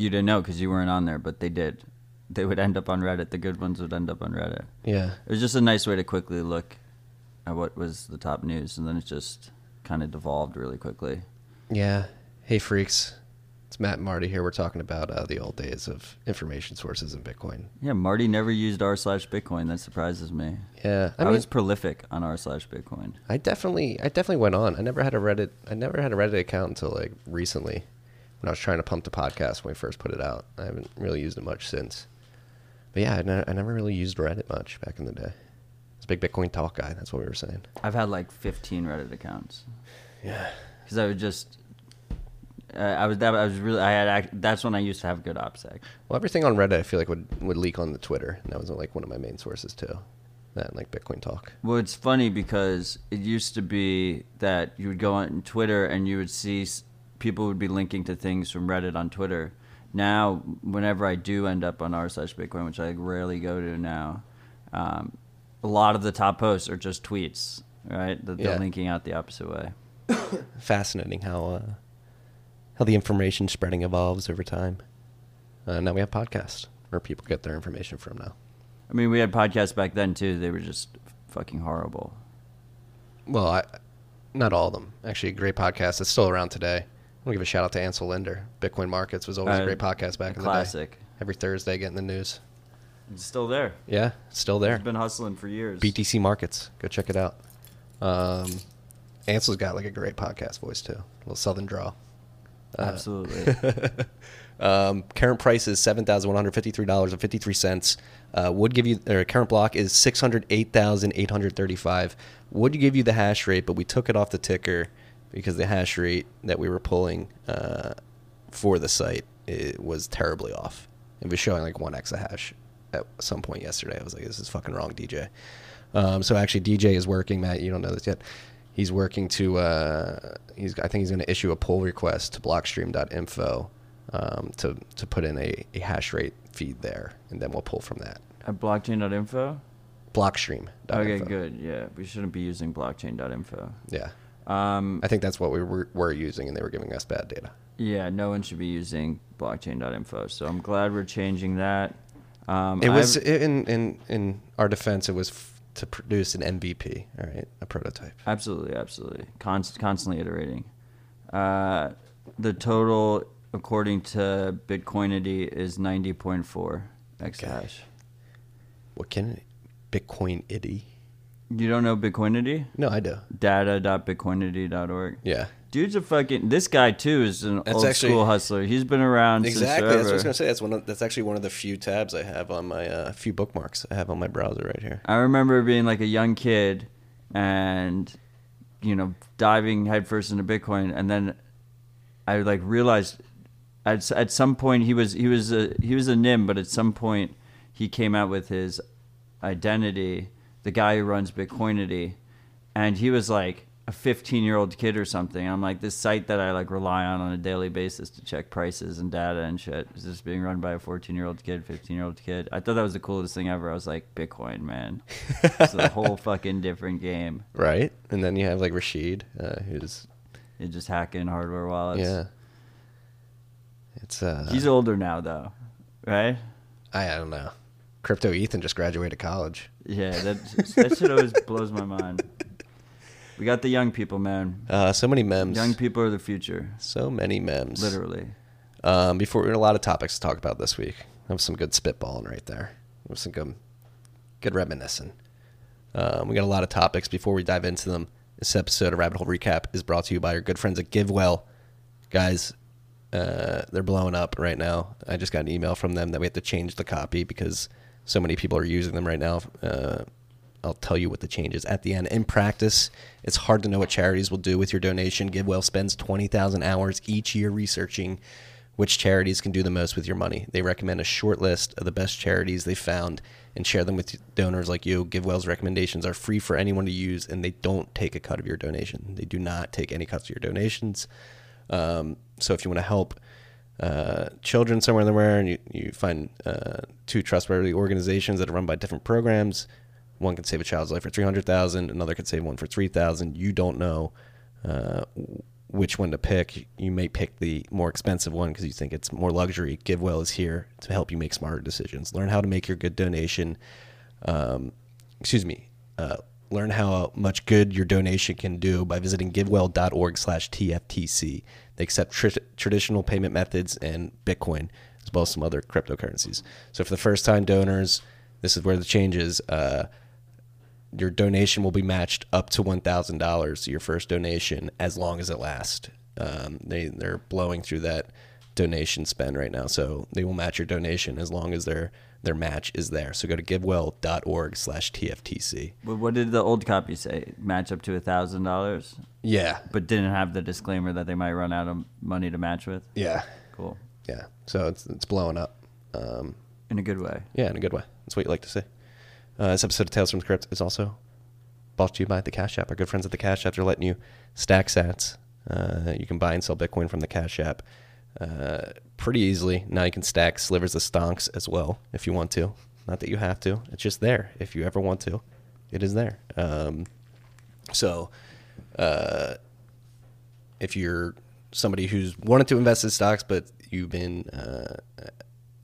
You didn't know because you weren't on there, but they did. They would end up on Reddit. The good ones would end up on Reddit. Yeah. It was just a nice way to quickly look at what was the top news, and then it just kind of devolved really quickly. Yeah. Hey, freaks. It's Matt and Marty here. We're talking about uh, the old days of information sources in Bitcoin. Yeah, Marty never used r slash Bitcoin. That surprises me. Yeah, I, I mean, was prolific on r slash Bitcoin. I definitely, I definitely went on. I never had a Reddit. I never had a Reddit account until like recently, when I was trying to pump the podcast when we first put it out. I haven't really used it much since. But yeah, I, ne- I never really used Reddit much back in the day. It's a big Bitcoin talk guy. That's what we were saying. I've had like 15 Reddit accounts Yeah. because I would just. Uh, I was that I was really I had act, that's when I used to have good OPSEC. Well, everything on Reddit I feel like would would leak on the Twitter, and that was like one of my main sources too. That like Bitcoin talk. Well, it's funny because it used to be that you would go on Twitter and you would see people would be linking to things from Reddit on Twitter. Now, whenever I do end up on r slash Bitcoin, which I rarely go to now, um, a lot of the top posts are just tweets, right? That they're Yeah. linking out the opposite way. Fascinating how uh, how the information spreading evolves over time. Uh, now we have podcasts where people get their information from now. I mean, we had podcasts back then too. They were just fucking horrible. Well, I, not all of them. Actually, a great podcast that's still around today. I want to give a shout out to Ansel Lindner. Bitcoin Markets was always a Uh, great podcast back a in classic. the day. Every Thursday, getting the news. It's still there. Yeah, still there. It's been hustling for years. BTC Markets. Go check it out. Um, Ansel's got like a great podcast voice too. A little southern draw. Uh, Absolutely. Um, current price is seven thousand one hundred fifty-three dollars and fifty-three cents. Uh, would give you or current block is six hundred eight thousand eight hundred thirty-five. Would give you the hash rate, but we took it off the ticker because the hash rate that we were pulling uh, for the site it was terribly off. It was showing like one exahash at some point yesterday. I was like, this is fucking wrong, DJ. Um, so actually, DJ is working. Matt, you don't know this yet. He's working to. Uh, he's. I think he's going to issue a pull request to Blockstream.info um, to to put in a, a hash rate feed there, and then we'll pull from that. At blockchain.info? Blockstream. Okay, good. Yeah, we shouldn't be using blockchain.info. Yeah, Um, I think that's what we were, were using, and they were giving us bad data. yeah, no one should be using blockchain.info. So I'm glad we're changing that. Um, It was I've- in in in our defense. It was f- to produce an MVP, all right, a prototype. absolutely, absolutely, Const- constantly iterating. Uh, the total, according to Bitcoinity, is 90.4 exahash. What can it, Bitcoin itty? You don't know Bitcoinity? No, I do. Data.bitcoinity.org. Yeah, Dude's a fucking. This guy too is an That's old actually- school hustler. He's been around exactly. since That's what I was forever. gonna say. That's one. Of, that's actually one of the few tabs I have on my uh, few bookmarks I have on my browser right here. I remember being like a young kid and you know diving headfirst into Bitcoin, and then I like realized at at some point he was he was a he was a nim, but at some point he came out with his identity, the guy who runs Bitcoinity, and he was like a 15 year old kid or something. I'm like this site that I like rely on on a daily basis to check prices and data and shit is just being run by a 14 year old kid, 15 year old kid. I thought that was the coolest thing ever. I was like Bitcoin, man. it's a whole fucking different game. Right, and then you have like Rashid, uh, who's You're just hacking hardware wallets. yeah. It's uh, He's older now though, right? I, I don't know. Crypto Ethan just graduated college. Yeah, that that shit always blows my mind. We got the young people, man. Uh, so many memes. Young people are the future, So many memes. literally. Um, before we had a lot of topics to talk about this week. I have some good spitballing right there. Have some good, good reminiscing. Um, we got a lot of topics. Before we dive into them, this episode of Rabbit Hole Recap is brought to you by our good friends at GiveWell. Guys, uh, they're blowing up right now. I just got an email from them that we have to change the copy because so many people are using them right now. Uh, I'll tell you what the change is at the end. In practice, it's hard to know what charities will do with your donation. GiveWell spends 20,000 hours each year researching which charities can do the most with your money. They recommend a short list of the best charities they found and share them with donors like you. GiveWell's recommendations are free for anyone to use and they don't take a cut of your donation. They do not take any cuts of your donations. Um, so if you want to help uh, children somewhere in the world and you, you find uh, two trustworthy organizations that are run by different programs, one can save a child's life for 300000 another could save one for 3000 You don't know uh, which one to pick, you may pick the more expensive one because you think it's more luxury. GiveWell is here to help you make smarter decisions. Learn how to make your good donation. Um, excuse me. Uh, learn how much good your donation can do by visiting givewell.org/tftc. They accept tr- traditional payment methods and Bitcoin as well as some other cryptocurrencies. So for the first-time donors, this is where the change is. Uh, your donation will be matched up to one thousand dollars your first donation as long as it lasts. Um, they they're blowing through that donation spend right now, so they will match your donation as long as their their match is there. So go to givewell.org slash TFTC. But what did the old copy say? Match up to a thousand dollars, Yeah, but didn't have the disclaimer that they might run out of money to match with. yeah, Cool, yeah. So it's it's blowing up. Um, in a good way. Yeah, in a good way. That's what you like to see. Uh, this episode of Tales from the Crypt is also brought to you by the Cash App. Our good friends at the Cash App are letting you stack sats. Uh, you can buy and sell Bitcoin from the Cash App uh, pretty easily. Now you can stack slivers of stonks as well if you want to. Not that you have to. It's just there if you ever want to. It is there. Um, so, uh, if you're somebody who's wanted to invest in stocks but you've been uh,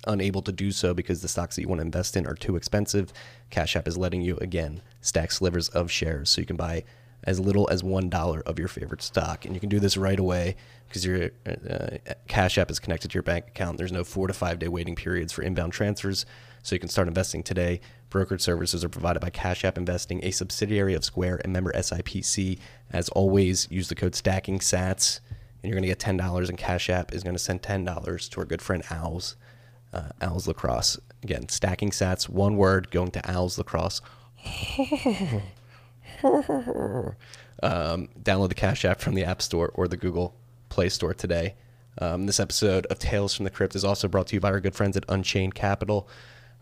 unable to do so because the stocks that you want to invest in are too expensive, Cash App is letting you again stack slivers of shares so you can buy as little as one dollar of your favorite stock, and you can do this right away because your uh, Cash App is connected to your bank account. There's no four to five day waiting periods for inbound transfers, so you can start investing today. Brokerage services are provided by Cash App Investing, a subsidiary of Square and member SIPC. As always, use the code Stacking Sats, and you're going to get ten dollars. And Cash App is going to send ten dollars to our good friend Owls uh, Owls Lacrosse. Again, stacking sats, one word, going to Owls Lacrosse. um, download the Cash App from the App Store or the Google Play Store today. Um, this episode of Tales from the Crypt is also brought to you by our good friends at Unchained Capital.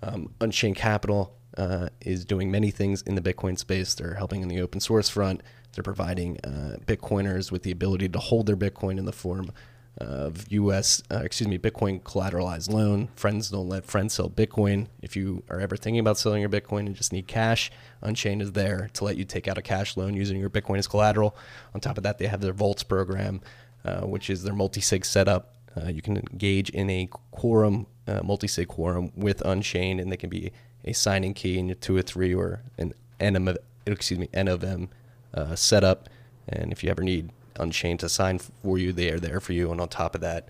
Um, Unchained Capital uh, is doing many things in the Bitcoin space. They're helping in the open source front. They're providing uh, Bitcoiners with the ability to hold their Bitcoin in the form of U.S. Uh, excuse me, Bitcoin collateralized loan. Friends don't let friends sell Bitcoin. If you are ever thinking about selling your Bitcoin and just need cash, Unchained is there to let you take out a cash loan using your Bitcoin as collateral. On top of that, they have their Vaults program, uh, which is their multi-sig setup. Uh, you can engage in a quorum, uh, multi-sig quorum with Unchained, and they can be a signing key in a two or three or an N of, excuse me, N of M uh, setup. And if you ever need Unchained to sign for you. They are there for you. And on top of that,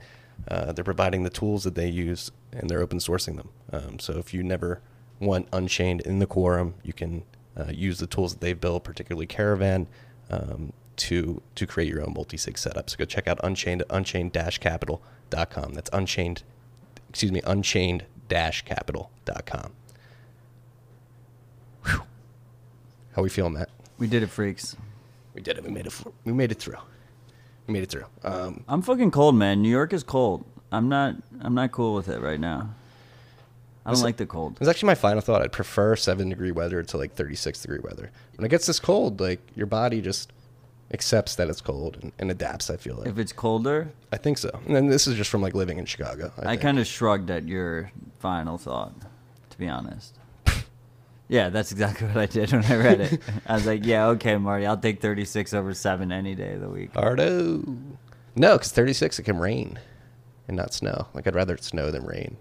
uh, they're providing the tools that they use and they're open sourcing them. Um, so if you never want Unchained in the quorum, you can use the tools that they've built, particularly Caravan, um, to to create your own multi-sig setup. So go check out Unchained unchained-capital.com. That's Unchained, excuse me, Unchained-capital.com. Whew. How we feeling, Matt? We did it, freaks. We did it. We made it. We made it through. We made it through. Um, I'm fucking cold, man. New York is cold. I'm not. I'm not cool with it right now. I don't like the cold. It's actually my final thought. I'd prefer seven degree weather to like 36 degree weather. When it gets this cold, like your body just accepts that it's cold and, and adapts. I feel like. If it's colder, I think so. And then this is just from like living in Chicago. I, I kind of shrugged at your final thought, to be honest. yeah, that's exactly what I did when I read it. I was like, yeah, okay, Marty, I'll take 36 over 7 any day of the week. Ardo. No, because 36 it can rain and not snow. Like I'd rather it snow than rain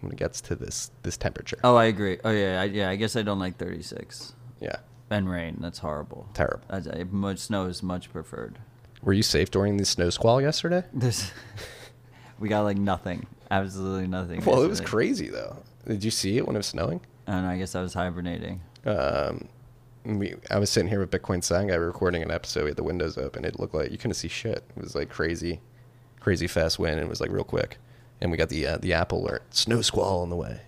when it gets to this this temperature. Oh, I agree. Oh, yeah, I, yeah, I guess I don't like 36. Yeah, And rain, that's horrible. terrible. I, much, snow is much preferred. Were you safe during the snow squall yesterday? There's, we got like nothing. Absolutely nothing. Well, it was crazy though. Did you see it when it was snowing? And I guess I was hibernating. um, we, I was sitting here with Bitcoin Guy recording an episode. We had the windows open. It looked like you couldn't see shit. It was like crazy, crazy fast wind. And it was like real quick. And we got the uh, the Apple alert: snow squall on the way.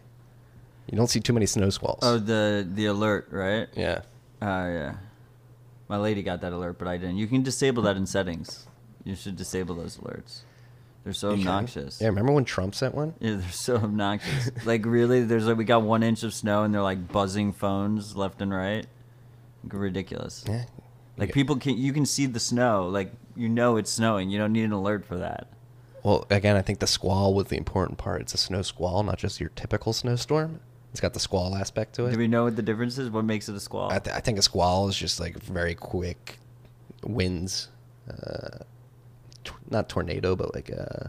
You don't see too many snow squalls. Oh, the the alert, right? yeah. Oh, yeah. My lady got that alert, but I didn't. You can disable that in settings. You should disable those alerts. They're so You can? obnoxious. Yeah, remember when Trump sent one? Yeah, they're so obnoxious. like really, there's like we got one inch of snow and they're like buzzing phones left and right. Like, ridiculous. Yeah. Like people can you can see the snow. Like you know it's snowing. You don't need an alert for that. Well, again, I think the squall was the important part. It's a snow squall, not just your typical snowstorm. It's got the squall aspect to it. Do we know what the difference is? What makes it a squall? I, th- I think a squall is just like very quick winds. Uh, not tornado, but like uh,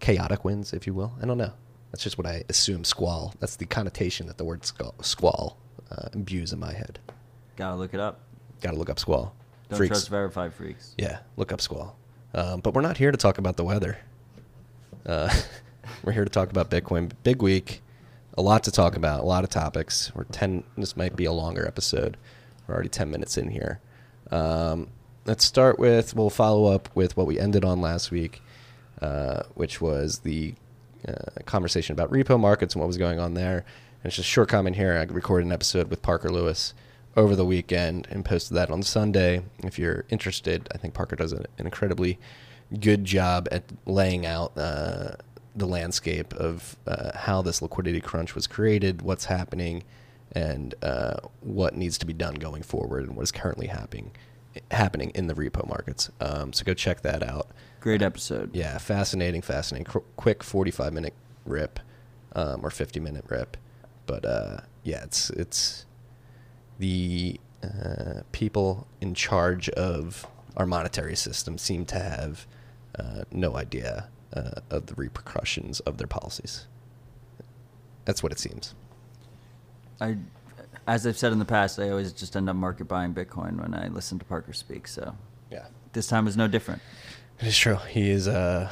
chaotic winds, if you will. I don't know. That's just what I assume. Squall. That's the connotation that the word squall, squall uh, imbues in my head. Gotta look it up. Got to look up squall. Don't Freaks. trust verified freaks. Yeah, look up squall. Um, but we're not here to talk about the weather. Uh, we're here to talk about Bitcoin. Big week, a lot to talk about, a lot of topics. We're ten. This might be a longer episode. We're already ten minutes in here. Um, let's start with. We'll follow up with what we ended on last week, uh, which was the uh, conversation about repo markets and what was going on there. And it's just a short comment here. I recorded an episode with Parker Lewis over the weekend and posted that on Sunday. If you're interested, I think Parker does an incredibly good job at laying out uh, the landscape of uh, how this liquidity crunch was created, what's happening, and uh, what needs to be done going forward, and what is currently happening happening in the repo markets. Um, so go check that out. Great episode. Yeah, fascinating, fascinating. Qu- quick 45 minute rip um, or 50 minute rip. But uh, yeah, it's it's the uh, people in charge of our monetary system seem to have uh, no idea uh, of the repercussions of their policies. That's what it seems. I, as I've said in the past, I always just end up market buying Bitcoin when I listen to Parker speak. So Yeah, this time was no different. it is true. He is a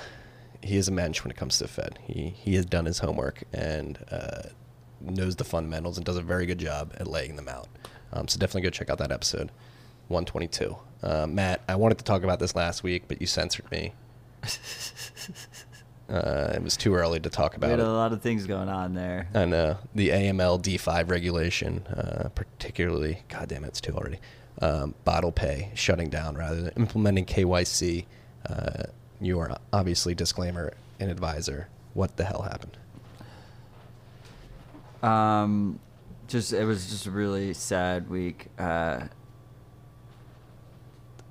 he is a mensch when it comes to the Fed. He he has done his homework and uh, knows the fundamentals and does a very good job at laying them out. Um, so definitely go check out that episode, 122. Uh, Matt, I wanted to talk about this last week, but you censored me. Uh, it was too early to talk We about had it. a lot of things going on there. I know the AML D5 regulation, uh, particularly, God damn it, it's two already. Um, bottle pay shutting down rather than implementing KYC. Uh, you are obviously disclaimer and advisor. What the hell happened? Um, just it was just a really sad week. Uh,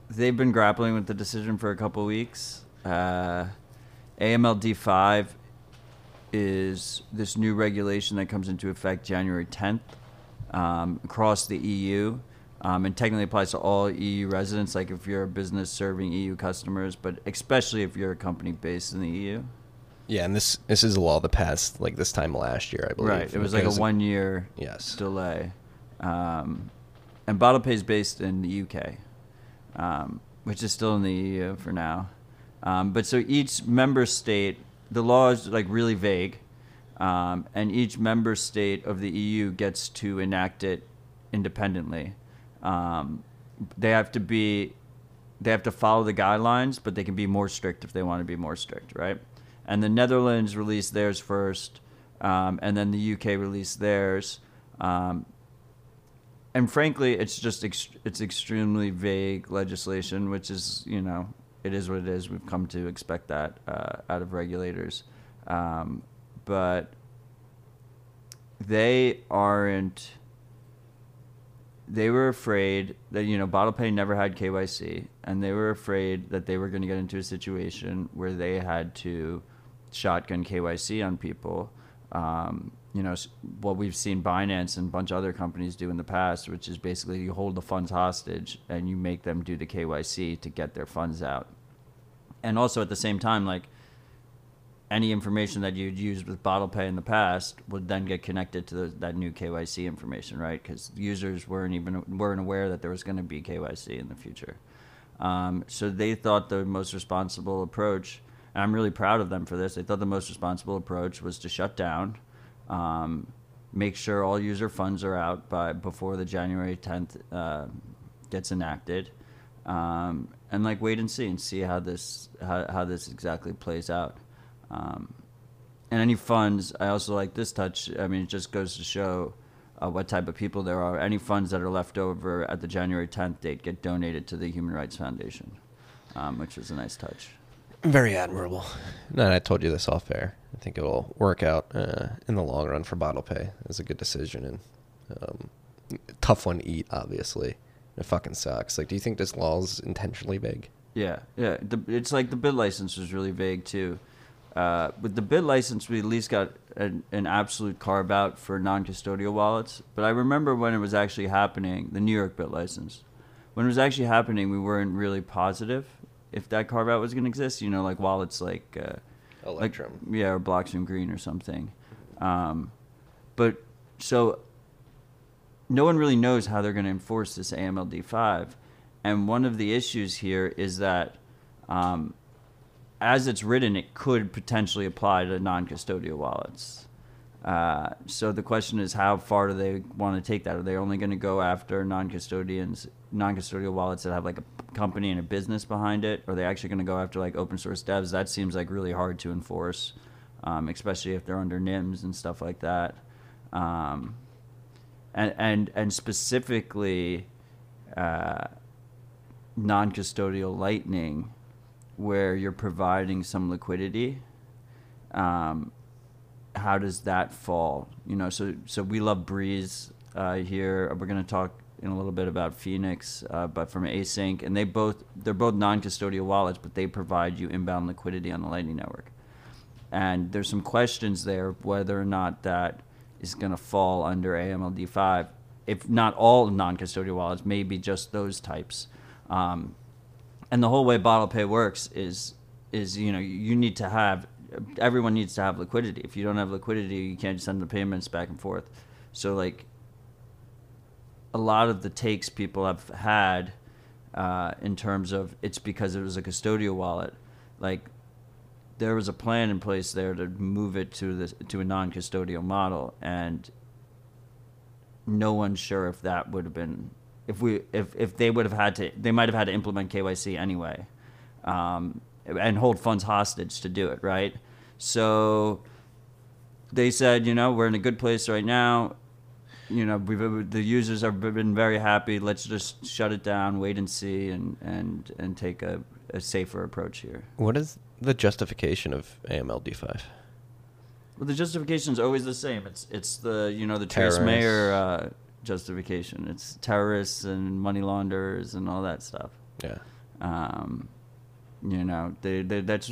they've been grappling with the decision for a couple weeks. Uh, AMLD five is this new regulation that comes into effect January 10th um, across the EU. Um, and technically applies to all EU residents, like if you're a business serving EU customers, but especially if you're a company based in the EU. Yeah, and this this is a law that passed like this time last year, I believe. Right. It was like a one year Yes. delay. Um, and Bottle Pay is based in the UK, um, which is still in the EU for now. Um, but so each member state, the law is like really vague, um, and each member state of the EU gets to enact it independently. Um, they have to be, they have to follow the guidelines, but they can be more strict if they want to be more strict, right? And the Netherlands released theirs first, um, and then the UK released theirs. Um, and frankly, it's just ex- it's extremely vague legislation, which is you know it is what it is. We've come to expect that uh, out of regulators, um, but they aren't. They were afraid that you know Bottle never had KYC, and they were afraid that they were going to get into a situation where they had to shotgun KYC on people. Um, you know what we've seen Binance and a bunch of other companies do in the past, which is basically you hold the funds hostage and you make them do the KYC to get their funds out. And also at the same time, like any information that you'd used with Bottle Pay in the past would then get connected to the, that new KYC information, right? Because users weren't even weren't aware that there was going to be KYC in the future. Um, so they thought the most responsible approach, and I'm really proud of them for this. They thought the most responsible approach was to shut down, um, make sure all user funds are out by before the January 10th uh, gets enacted, um, and like wait and see and see how this how, how this exactly plays out. Um, and any funds, I also like this touch. I mean, it just goes to show uh, what type of people there are. Any funds that are left over at the January 10th date get donated to the Human Rights Foundation, um, which is a nice touch. Very admirable. No, and I told you this off air. I think it will work out uh, in the long run for bottle pay. It's a good decision and um, tough one to eat. Obviously, it fucking sucks. Like, do you think this law is intentionally vague? Yeah, yeah. The, it's like the BitLicense was really vague too. Uh, with the BitLicense, we at least got an, an absolute carve out for non-custodial wallets. But I remember when it was actually happening, the New York BitLicense, when it was actually happening, we weren't really positive if that carve out was going to exist. You know, like wallets like uh, Electrum. like yeah, or Blockstream Green or something. Um, but so no one really knows how they're going to enforce this AMLD five, and one of the issues here is that. Um, as it's written, it could potentially apply to non-custodial wallets. Uh, so the question is, how far do they want to take that? Are they only going to go after non-custodians, non-custodial wallets that have like a company and a business behind it? Or are they actually going to go after like open source devs? That seems like really hard to enforce, um, especially if they're under NIMS and stuff like that. Um, and and and specifically, uh, non-custodial Lightning where you're providing some liquidity, um, how does that fall? You know, so so we love Breeze uh, here. We're going to talk in a little bit about Phoenix, uh, but from ACINQ, and they both they're both non-custodial wallets, but they provide you inbound liquidity on the Lightning Network. And there's some questions there whether or not that is going to fall under AMLD five. If not all non-custodial wallets, maybe just those types. Um, and the whole way bottle pay works is is you know you need to have everyone needs to have liquidity if you don't have liquidity you can't send the payments back and forth so like a lot of the takes people have had uh, in terms of it's because it was a custodial wallet like there was a plan in place there to move it to the to a non-custodial model and no one's sure if that would have been if we if if they would have had to they might have had to implement KYC anyway, um, and hold funds hostage to do it right. So they said, you know, we're in a good place right now. You know, we've the users have been very happy. Let's just shut it down, wait and see, and and and take a, a safer approach here. What is the justification of AMLD five? Well, the justification is always the same. It's it's the you know the Trace Terrorists. Mayer uh, justification. It's terrorists and money launderers and all that stuff. Yeah. Um, you know, they, they, that's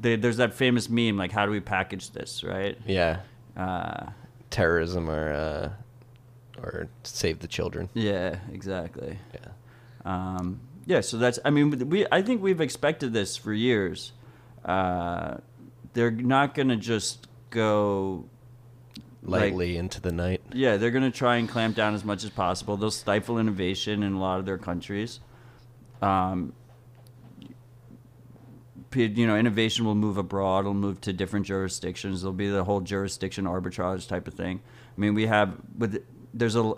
they, there's that famous meme like, how do we package this, right? Yeah. Uh, Terrorism or uh, or save the children. yeah, exactly. Yeah. Um, yeah, so that's. I mean, we. I think we've expected this for years. Uh, they're not gonna just go like- Lightly into the night. Yeah, they're going to try and clamp down as much as possible. They'll stifle innovation in a lot of their countries. Um, you know, innovation will move abroad. It'll move to different jurisdictions. There'll be the whole jurisdiction arbitrage type of thing. I mean, we have with there's a.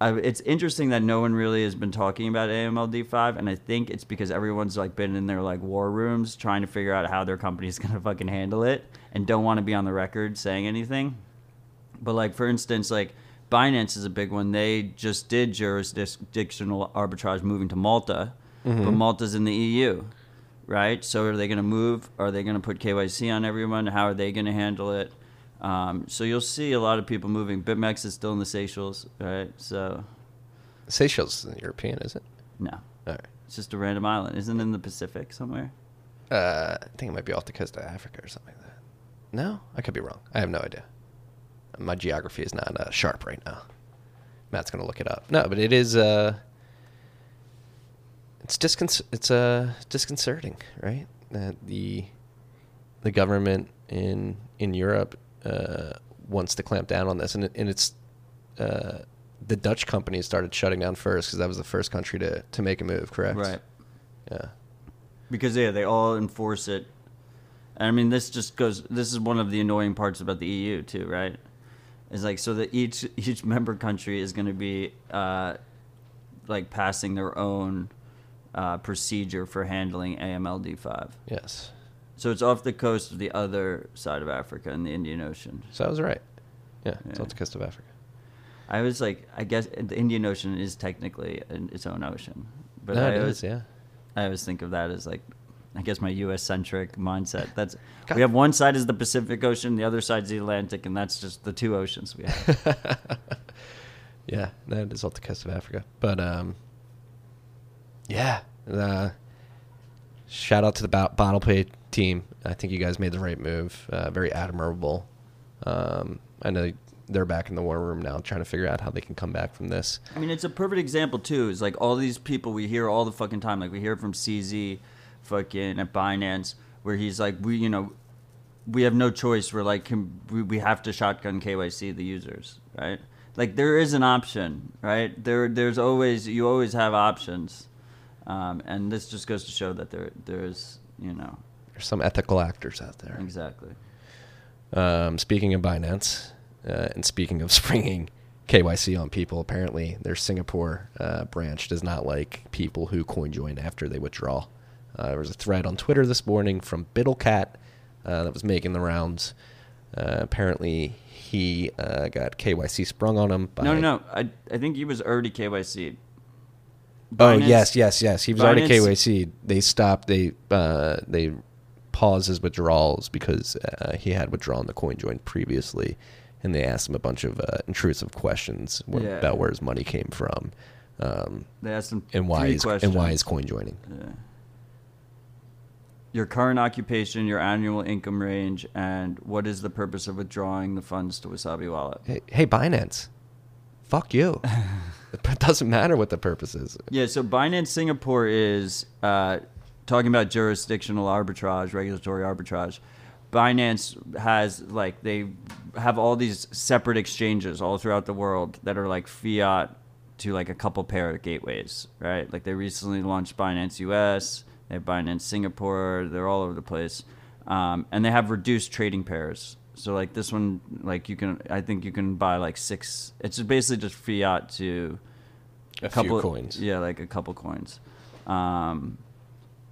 I, it's interesting that no one really has been talking about AMLD five, and I think it's because everyone's like been in their like war rooms trying to figure out how their company's gonna fucking handle it, and don't want to be on the record saying anything. But like for instance, like Binance is a big one. They just did jurisdictional arbitrage moving to Malta, but mm-hmm. Malta's in the EU, right? So are they going to move? Are they going to put KYC on everyone? How are they going to handle it? Um, so you'll see a lot of people moving. BitMEX is still in the Seychelles, right? So Seychelles isn't European, is it? no, All right. it's just a random island. Isn't it in the Pacific somewhere? Uh, I think it might be off the coast of Africa or something like that. No, I could be wrong. I have no idea. My geography is not uh, sharp right now. Matt's gonna look it up. No, but it is. Uh, it's discon- It's uh, disconcerting, right? That the the government in in Europe uh, wants to clamp down on this, and it, and it's uh, the Dutch companies started shutting down first because that was the first country to to make a move. Correct. Right. Yeah. because yeah, they all enforce it. And I mean, this just goes. This is one of the annoying parts about the EU too, right? Is like so that each each member country is going to be uh, like passing their own uh, procedure for handling AMLD five. Yes. So it's off the coast of the other side of Africa in the Indian Ocean. So I was right. Yeah, it's off the coast of Africa. I was like, I guess the Indian Ocean is technically an, its own ocean, but no, I it always, is, yeah. I always think of that as like, I guess my U.S. centric mindset. That's God. we have one side is the Pacific Ocean, the other side's the Atlantic, and that's just the two oceans we have. yeah, that is off the coast of Africa. But um, yeah, uh, shout out to the Bo- Bottle Pay team. I think you guys made the right move. Uh, very admirable. Um, I know they're back in the war room now, trying to figure out how they can come back from this. I mean, it's a perfect example too. Is like all these people we hear all the fucking time. Like we hear from CZ, fucking at Binance, where he's like, we, you know, we have no choice. We're like, can, we, we have to shotgun KYC the users, right? Like there is an option, right? There, there's always you always have options, um, and this just goes to show that there, there is, you know, There's some ethical actors out there. exactly. Um, speaking of Binance, uh, and speaking of springing KYC on people, apparently their Singapore uh, branch does not like people who coin join after they withdraw. Uh, there was a thread on Twitter this morning from Biddlecat uh, that was making the rounds. Uh, apparently, he uh, got KYC sprung on him. By, No, no, no. I, I think he was already KYC. Oh yes, yes, yes. He was already Binance- KYC. They stopped. They uh, they paused his withdrawals because uh, he had withdrawn the coin join previously, and they asked him a bunch of uh, intrusive questions wh- Yeah. about where his money came from, um, They asked him and why he's questions. and why he's coin joining. Yeah. Your current occupation, your annual income range, and what is the purpose of withdrawing the funds to Wasabi Wallet? Hey, hey Binance, fuck you. it doesn't matter what the purpose is. Yeah, so Binance Singapore is uh, talking about jurisdictional arbitrage, regulatory arbitrage. Binance has like they have all these separate exchanges all throughout the world that are like fiat to like a couple pair of gateways, right? Like they recently launched Binance US, they have Binance Singapore, they're all over the place, um, and they have reduced trading pairs. So like this one, like you can, I think you can buy like six. It's basically just fiat to A few coins. Yeah, like a couple coins. Um,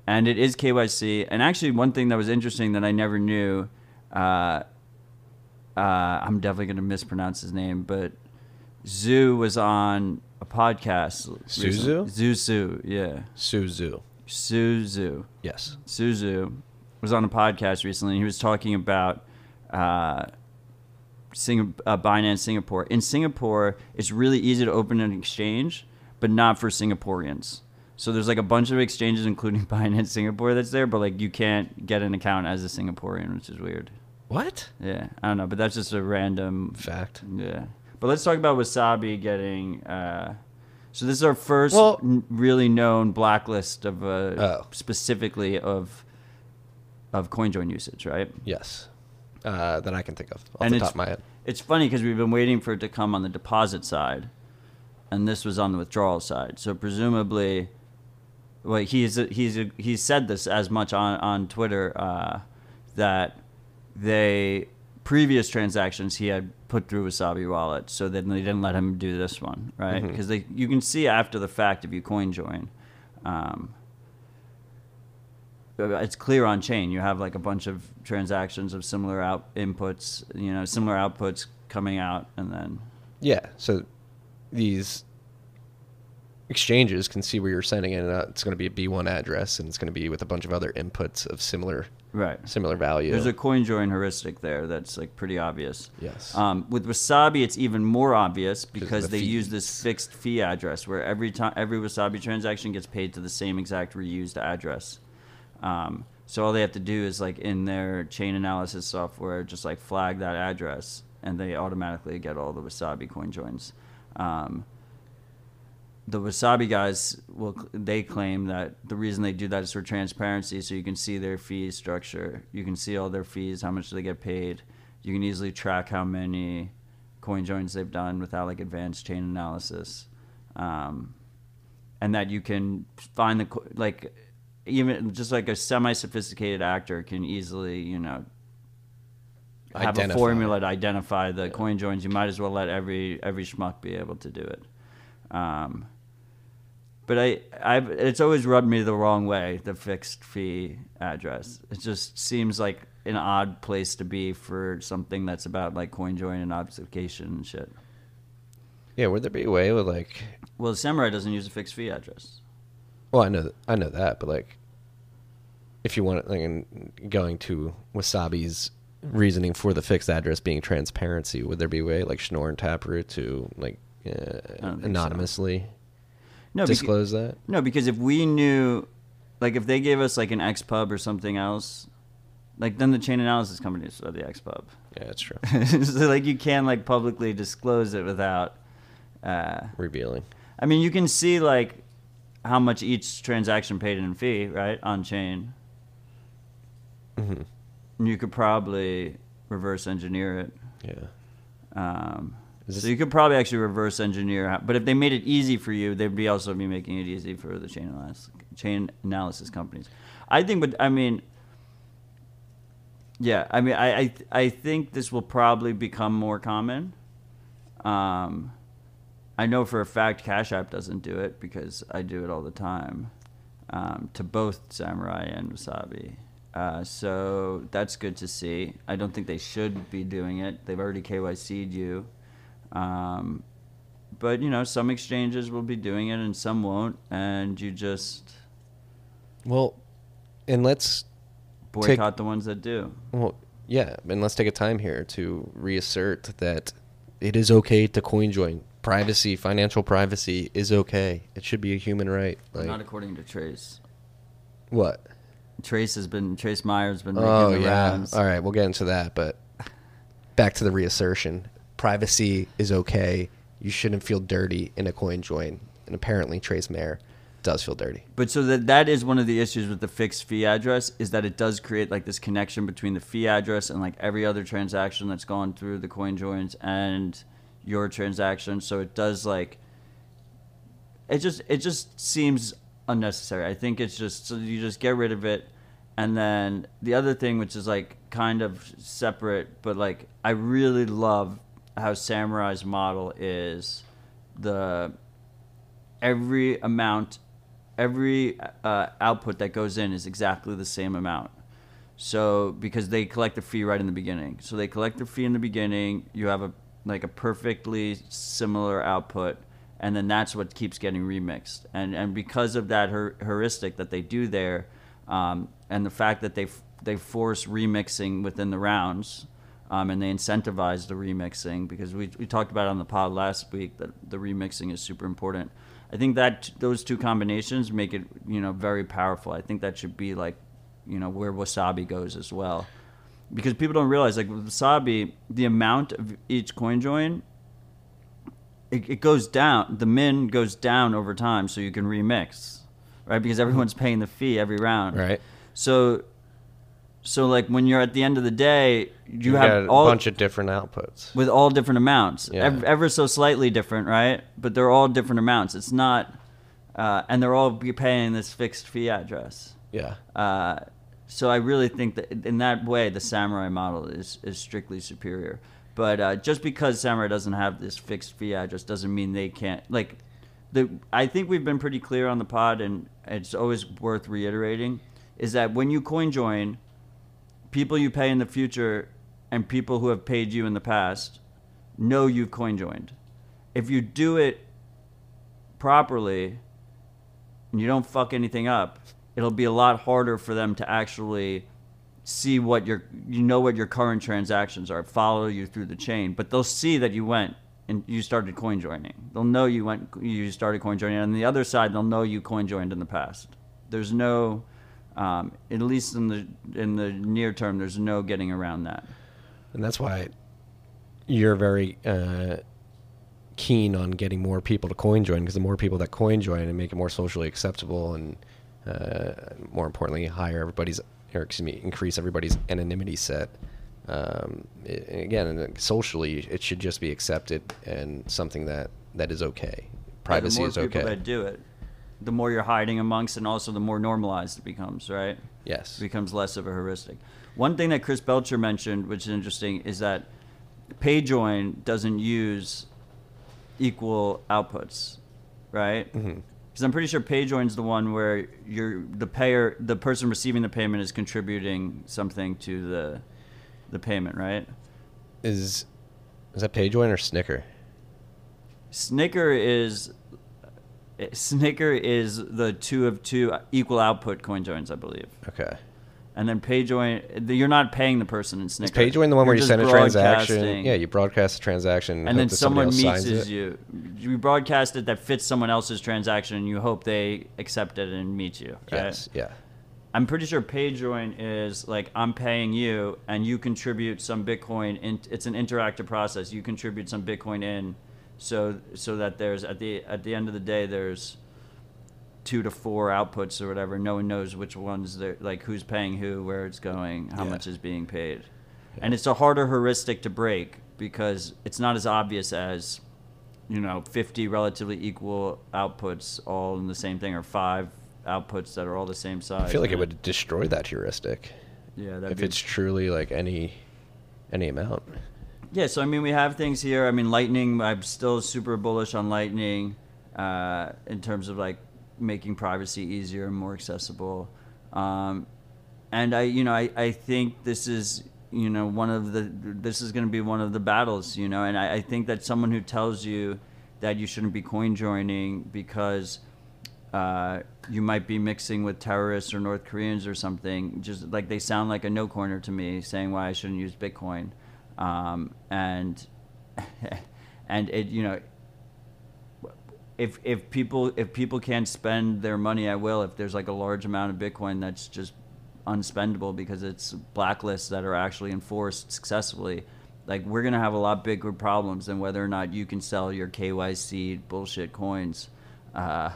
and it is KYC. And actually, one thing that was interesting that I never knew, uh, uh, I'm definitely going to mispronounce his name, but Zoo was on a podcast. Su Zhu? Zuzu, yeah. Su Zhu. Suzu. Yes. Su Zhu was on a podcast recently. And he was talking about uh, Sing- uh, Binance Singapore. In Singapore, it's really easy to open an exchange, but not for Singaporeans. So there's like a bunch of exchanges, including Binance Singapore, that's there, but like you can't get an account as a Singaporean, which is weird. What? Yeah, I don't know, but that's just a random Fact. yeah. But let's talk about Wasabi getting. Uh, so this is our first Well- n- really known blacklist of uh, Oh. specifically of of CoinJoin usage, right? Yes. Uh, that I can think of off And the top of my head. It's funny because we've been waiting for it to come on the deposit side, and this was on the withdrawal side. So presumably, well, he's he's he's said this as much on on Twitter uh, that they previous transactions he had put through Wasabi Wallet, so then they didn't let him do this one, right? Because they you can see after the fact if you coin join. Um, it's clear on chain. You have like a bunch of transactions of similar out inputs, you know, similar outputs coming out, and then Yeah. So these exchanges can see where you're sending it. Uh, it's going to be a B1 address, and it's going to be with a bunch of other inputs of similar right. similar value. There's a coin join heuristic there that's like pretty obvious. yes. Um, with Wasabi, it's even more obvious because the they use this fixed fee address where every time every Wasabi transaction gets paid to the same exact reused address. Um, so all they have to do is like in their chain analysis software, just like flag that address, and they automatically get all the Wasabi coin joins. Um, the Wasabi guys will they claim that the reason they do that is for transparency, so you can see their fee structure, you can see all their fees, how much they get paid, you can easily track how many coin joins they've done without like advanced chain analysis, um, and that you can find the like even just like a semi-sophisticated actor can easily you know have Identify. a formula to identify the coin joins. You might as well let every every schmuck be able to do it. Um, but I, I've, it's always rubbed me the wrong way. The fixed fee address. It just seems like an odd place to be for something that's about like coin join and obfuscation and shit. yeah. Would there be a way with like? Well, Samurai doesn't use a fixed fee address. Well, I know th- I know that, but like, if you want like going to Wasabi's reasoning for the fixed address being transparency, would there be a way like Schnorr and Taproot to like uh, don't so. anonymously No, beca- disclose that? No, because if we knew, like, if they gave us like an XPub or something else, like then the chain analysis companies are the XPub. Yeah, that's true. so like you can like publicly disclose it without. Uh, Revealing. I mean, you can see like how much each transaction paid in fee, right, on chain. hmm You could probably reverse engineer it. Yeah. Um, so you could probably actually reverse engineer. how- But if they made it easy for you, they'd be also be making it easy for the chain analysis chain analysis companies. I think, but I mean, yeah, I mean, I I, I think this will probably become more common. Um, I know for a fact Cash App doesn't do it because I do it all the time um, to both Samurai and Wasabi. Uh, so that's good to see. I don't think they should be doing it. They've already KYC'd you. Um, but, you know, some exchanges will be doing it and some won't. And you just Well, and let's boycott the ones that do. well, yeah, and let's take a time here to reassert that it is okay to coin join. Privacy, financial privacy is okay. It should be a human right. Like Not according to Trace. what? Trace has been, Trace Mayer's been making Oh the yeah. rounds. All right, we'll get into that, but back to the reassertion. Privacy is okay. You shouldn't feel dirty in a coin join, and apparently Trace Mayer does feel dirty. But so that that is one of the issues with the fixed fee address is that it does create like this connection between the fee address and like every other transaction that's gone through the coin joins and your transaction. So it does like it just it just seems unnecessary. I think it's just so you just get rid of it and then the other thing which is like kind of separate but like I really love how Samurai's model is the every amount every uh, output that goes in is exactly the same amount so because they collect the fee right in the beginning so they collect the fee in the beginning you have a like a perfectly similar output and then that's what keeps getting remixed and and because of that her- heuristic that they do there um, and the fact that they f- they force remixing within the rounds um, and they incentivize the remixing because we, we talked about on the pod last week that the remixing is super important. I think that those two combinations make it you know very powerful. I think that should be like you know where wasabi goes as well, because people don't realize like with wasabi the amount of each coin join. It, it goes down. The min goes down over time, so you can remix, right? Because everyone's paying the fee every round, Right. So, so like when you're at the end of the day, you, got have a all bunch of different outputs. with all different amounts, Yeah. ever, ever so slightly different, right? But they're all different amounts. It's not, uh, and they're all be paying this fixed fee address. Yeah. Uh, so I really think that in that way, the samurai model is is strictly superior. But uh, just because samurai doesn't have this fixed fee address doesn't mean they can't. Like, the I think we've been pretty clear on the pod, and it's always worth reiterating, is that when you coin join, people you pay in the future and people who have paid you in the past know you've coin joined. If you do it properly and you don't fuck anything up, it'll be a lot harder for them to actually see what your you know what your current transactions are, follow you through the chain, but they'll see that you went and you started coin joining. They'll know you went you started coin joining. On the other side, they'll know you coin joined in the past. There's no um, at least in the in the near term, there's no getting around that. And that's why you're very uh, keen on getting more people to coin join because the more people that coin join and make it more socially acceptable and uh, more importantly hire everybody's or excuse me increase everybody's anonymity set um, it, again socially it should just be accepted and something that that is okay privacy yeah, is the more people okay that do it, the more you're hiding amongst, and also the more normalized it becomes, right? yes It becomes less of a heuristic. One thing that Chris Belcher mentioned, which is interesting, is that PayJoin doesn't use equal outputs, right? Mhm. Because I'm pretty sure PayJoin's the one where you're the payer, the person receiving the payment is contributing something to the the payment, right? is is that payjoin or snicker Snicker is Snicker is the two of two equal output coin joins, I believe. okay And then PayJoin, you're not paying the person in is Snicker. payjoin the one where You're you send a transaction yeah you broadcast a transaction and hope then someone meets you. You broadcast it that fits someone else's transaction, and you hope they accept it and meet you. Right? yes yeah I'm pretty sure PayJoin is like I'm paying you and you contribute some Bitcoin. In, it's an interactive process. You contribute some Bitcoin in, so so that there's at the at the end of the day there's two to four outputs or whatever. No one knows which ones they're like who's paying who, where it's going, how Yeah. much is being paid, and it's a harder heuristic to break because it's not as obvious as you know 50 relatively equal outputs all in the same thing or five outputs that are all the same size. I feel like it would destroy that heuristic Yeah, if be, it's truly like any any amount. yeah. So I mean, we have things here. I mean, Lightning. I'm still super bullish on Lightning uh, in terms of like making privacy easier and more accessible. Um, and I, you know, I, I think this is, you know, one of the this is going to be one of the battles, you know. And I, I think that someone who tells you that you shouldn't be coin joining because uh, you might be mixing with terrorists or North Koreans or something. Just like they sound like a no coiner to me, saying why I shouldn't use Bitcoin, um, and and it you know if if people if people can't spend their money, I will. If there's like a large amount of Bitcoin that's just unspendable because it's blacklists that are actually enforced successfully, like we're gonna have a lot bigger problems than whether or not you can sell your KYC bullshit coins. Uh,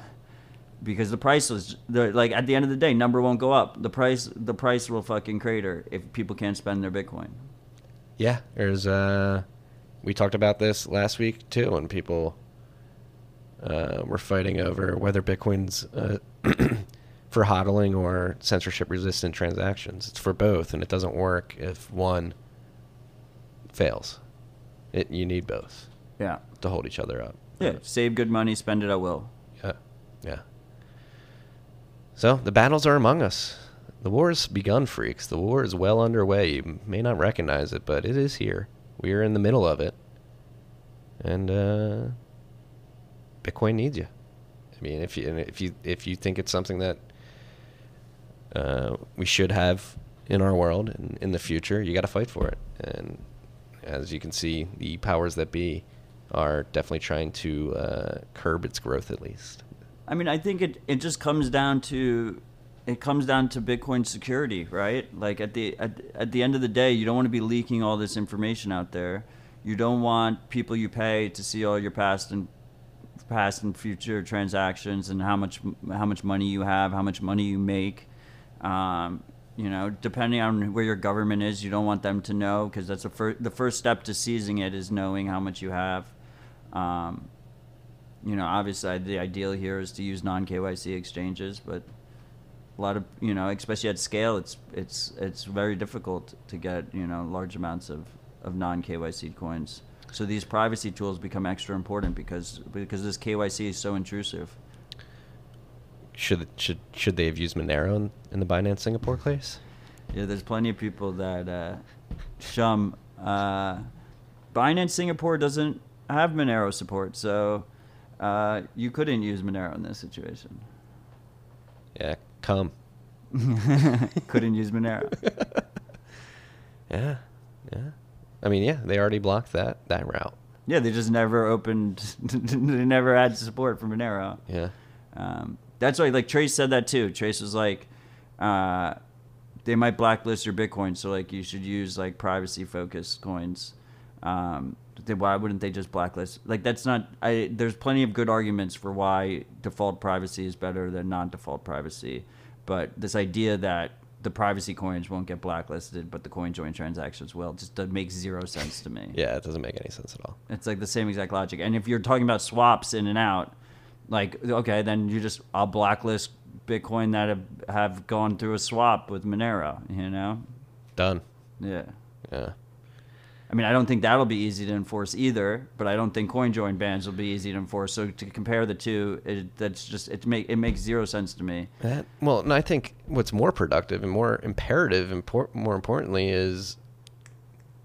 because the price was the, like at the end of the day, number won't go up. The price the price will fucking crater if people can't spend their Bitcoin. Yeah, there's uh we talked about this last week too when people uh, were fighting over whether Bitcoin's uh, for hodling or censorship resistant transactions. It's for both and it doesn't work if one fails. It you need both Yeah. to hold each other up. Yeah. Save good money, spend it at will. Yeah. Yeah. So the battles are among us. The war has begun, freaks. The war is well underway. You may not recognize it, but it is here. We are in the middle of it. And uh, Bitcoin needs you. I mean, if you if you if you think it's something that uh, we should have in our world and in the future, you got to fight for it. And as you can see, the powers that be are definitely trying to uh, curb its growth, at least. I mean, I think it, it just comes down to it comes down to Bitcoin security, right? Like at the at, at the end of the day, you don't want to be leaking all this information out there. You don't want people you pay to see all your past and past and future transactions and how much how much money you have, how much money you make. Um, you know, depending on where your government is, you don't want them to know because that's the first the first step to seizing it is knowing how much you have. Um, you know, obviously the ideal here is to use non KYC exchanges, but a lot of you know, especially at scale, it's it's it's very difficult to get you know large amounts of, of non KYC coins. So these privacy tools become extra important because because this KYC is so intrusive. Should should should they have used Monero in, in the Binance Singapore case? Yeah, there's plenty of people that uh, shum. Uh, Binance Singapore doesn't have Monero support, so uh, you couldn't use Monero in this situation. Yeah, come. couldn't use Monero. Yeah, yeah. I mean, yeah, they already blocked that that route. Yeah, they just never opened. they never had support for Monero. Yeah, Um, that's why, like Trace said that too. Trace was like, uh, they might blacklist your Bitcoin, so like you should use like privacy focused coins. Um, they, why wouldn't they just blacklist? Like that's not. I there's plenty of good arguments for why default privacy is better than non-default privacy, but this idea that the privacy coins won't get blacklisted, but the coin join transactions will, just that makes zero sense to me. yeah. It doesn't make any sense at all. It's like the same exact logic. And if you're talking about swaps in and out, like okay, then you just I'll blacklist Bitcoin that have, have gone through a swap with Monero. You know, Done. yeah. Yeah. I mean, I don't think that'll be easy to enforce either, but I don't think coin join bans will be easy to enforce. So to compare the two, it, that's just it make it makes zero sense to me. That well, and I think what's more productive and more imperative, impor- more importantly, is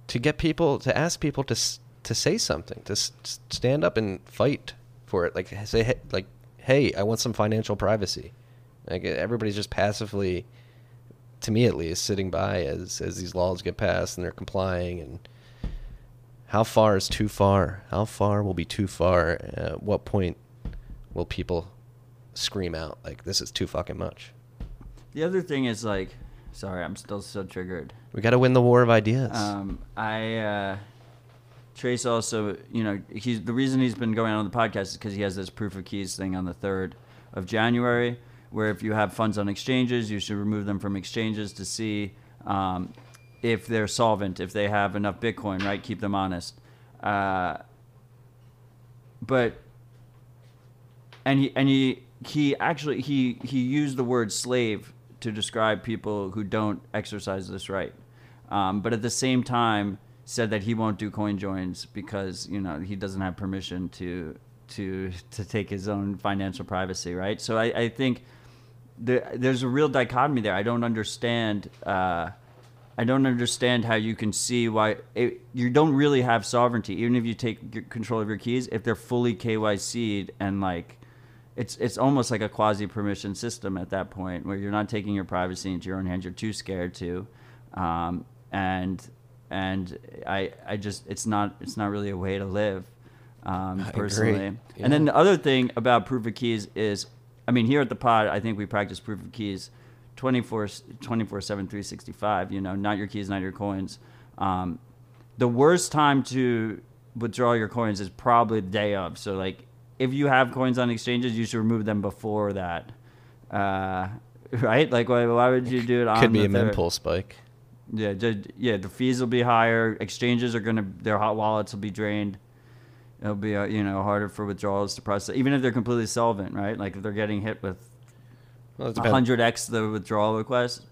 to get people to ask people to to say something, to s- stand up and fight for it. Like say, hey, like, hey, I want some financial privacy. Like everybody's just passively, to me at least, sitting by as as these laws get passed and they're complying. And how far is too far? How far will be too far? At what point will people scream out like this is too fucking much? The other thing is like, sorry, I'm still so triggered. We got to win the war of ideas. Um, I uh, Trace also, you know, he's the reason he's been going on the podcast is because he has this proof of keys thing on the third of January, where if you have funds on exchanges, you should remove them from exchanges to see um, if they're solvent, if they have enough Bitcoin, right? Keep them honest. Uh, but and he and he he actually he he used the word slave to describe people who don't exercise this right um, but at the same time said that he won't do coin joins because you know he doesn't have permission to to to take his own financial privacy right so i, I think there, there's a real dichotomy there i don't understand uh, I don't understand how you can see why it, you don't really have sovereignty, even if you take control of your keys. If they're fully KYC'd and like, it's it's almost like a quasi permission system at that point, where you're not taking your privacy into your own hands. You're too scared to, um, and and I I just it's not it's not really a way to live, um, personally. agree. And then the other thing about proof of keys is, I mean, here at the pod, I think we practice proof of keys 24 24 7 365 you know not your keys not your coins um, the worst time to withdraw your coins is probably the day of so like if you have coins on exchanges you should remove them before that uh, right like why, why would you do it on Could be a third? mempool spike. Yeah, ju- yeah. The fees will be higher. Exchanges are gonna their hot wallets will be drained. It'll be uh, you know harder for withdrawals to process, even if they're completely solvent, right? Like if they're getting hit with Well, hundred x the withdrawal request.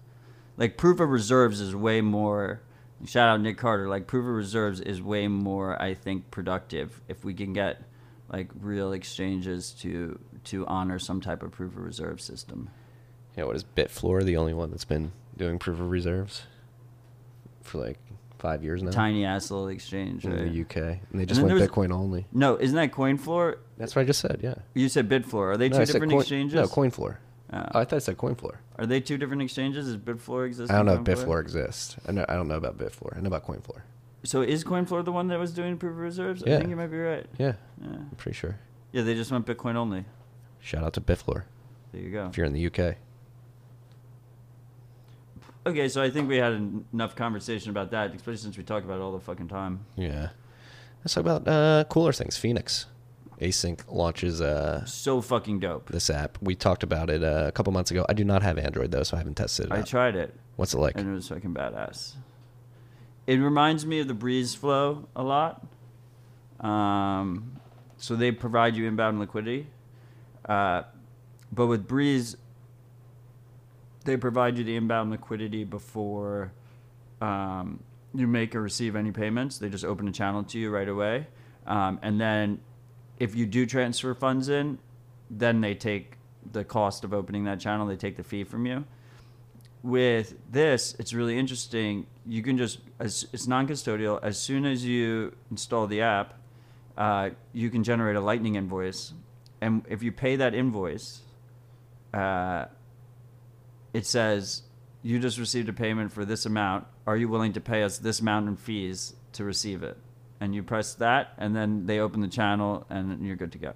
Like proof of reserves is way more. Shout out Nick Carter. Like proof of reserves is way more, I think, productive if we can get like real exchanges to to honor some type of proof of reserve system. Yeah, what is Bitfloor the only one that's been doing proof of reserves for like five years now? Tiny ass little exchange. in right? the UK, and they just then went Bitcoin only. No, isn't that CoinFloor? That's what I just said. Yeah. You said Bitfloor. Are they No, two I different coin, exchanges? No, CoinFloor. Oh. I thought I said CoinFloor. Are they two different exchanges? Does Bitfloor exist? I don't know if? Bitfloor exists. I know. I don't know about Bitfloor. I know about CoinFloor. So is CoinFloor the one that was doing proof of reserves? I think you might be right. Yeah, Yeah. I'm pretty sure. yeah, they just went Bitcoin only. Shout out to Bitfloor There you go. if you're in the UK. Okay, so I think we had en- enough conversation about that, especially since we talk about it all the fucking time. Yeah. Let's talk about uh, cooler things. Phoenix. ACINQ launches uh, So fucking dope. this app. We talked about it uh, a couple months ago. I do not have Android though, so I haven't tested it. I out. tried it, What's it like? and it was fucking badass. It reminds me of the Breeze Flow a lot. Um, so they provide you inbound liquidity, uh, but with Breeze, they provide you the inbound liquidity before um, you make or receive any payments. They just open a channel to you right away, um, and then if you do transfer funds in, then they take the cost of opening that channel. They take the fee from you with this, it's really interesting. You can just as it's non-custodial. As soon as you install the app, uh, you can generate a Lightning invoice, and if you pay that invoice, uh, it says you just received a payment for this amount. Are you willing to pay us this amount in fees to receive it? And you press that, and then they open the channel, and you're good to go.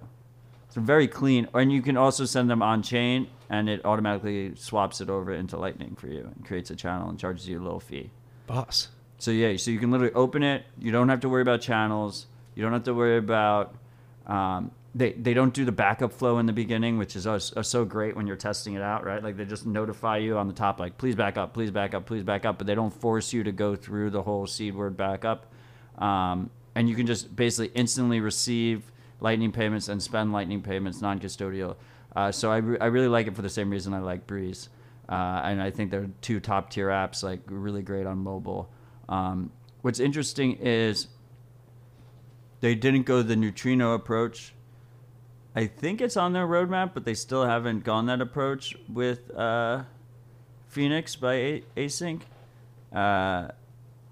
It's very clean, and you can also send them on chain, and it automatically swaps it over into Lightning for you and creates a channel and charges you a little fee. Boss. So yeah, so you can literally open it. You don't have to worry about channels. You don't have to worry about. Um, they they don't do the backup flow in the beginning, which is uh, so great when you're testing it out, right? Like they just notify you on the top, like please back up, please back up, please back up, but they don't force you to go through the whole seed word backup. Um, and you can just basically instantly receive Lightning payments and spend Lightning payments non-custodial. Uh, so I, re- I really like it for the same reason I like Breeze. Uh, and I think they're two top tier apps, like really great on mobile. Um, what's interesting is they didn't go the neutrino approach. I think it's on their roadmap, but they still haven't gone that approach with uh, Phoenix by A- ACINQ. Uh,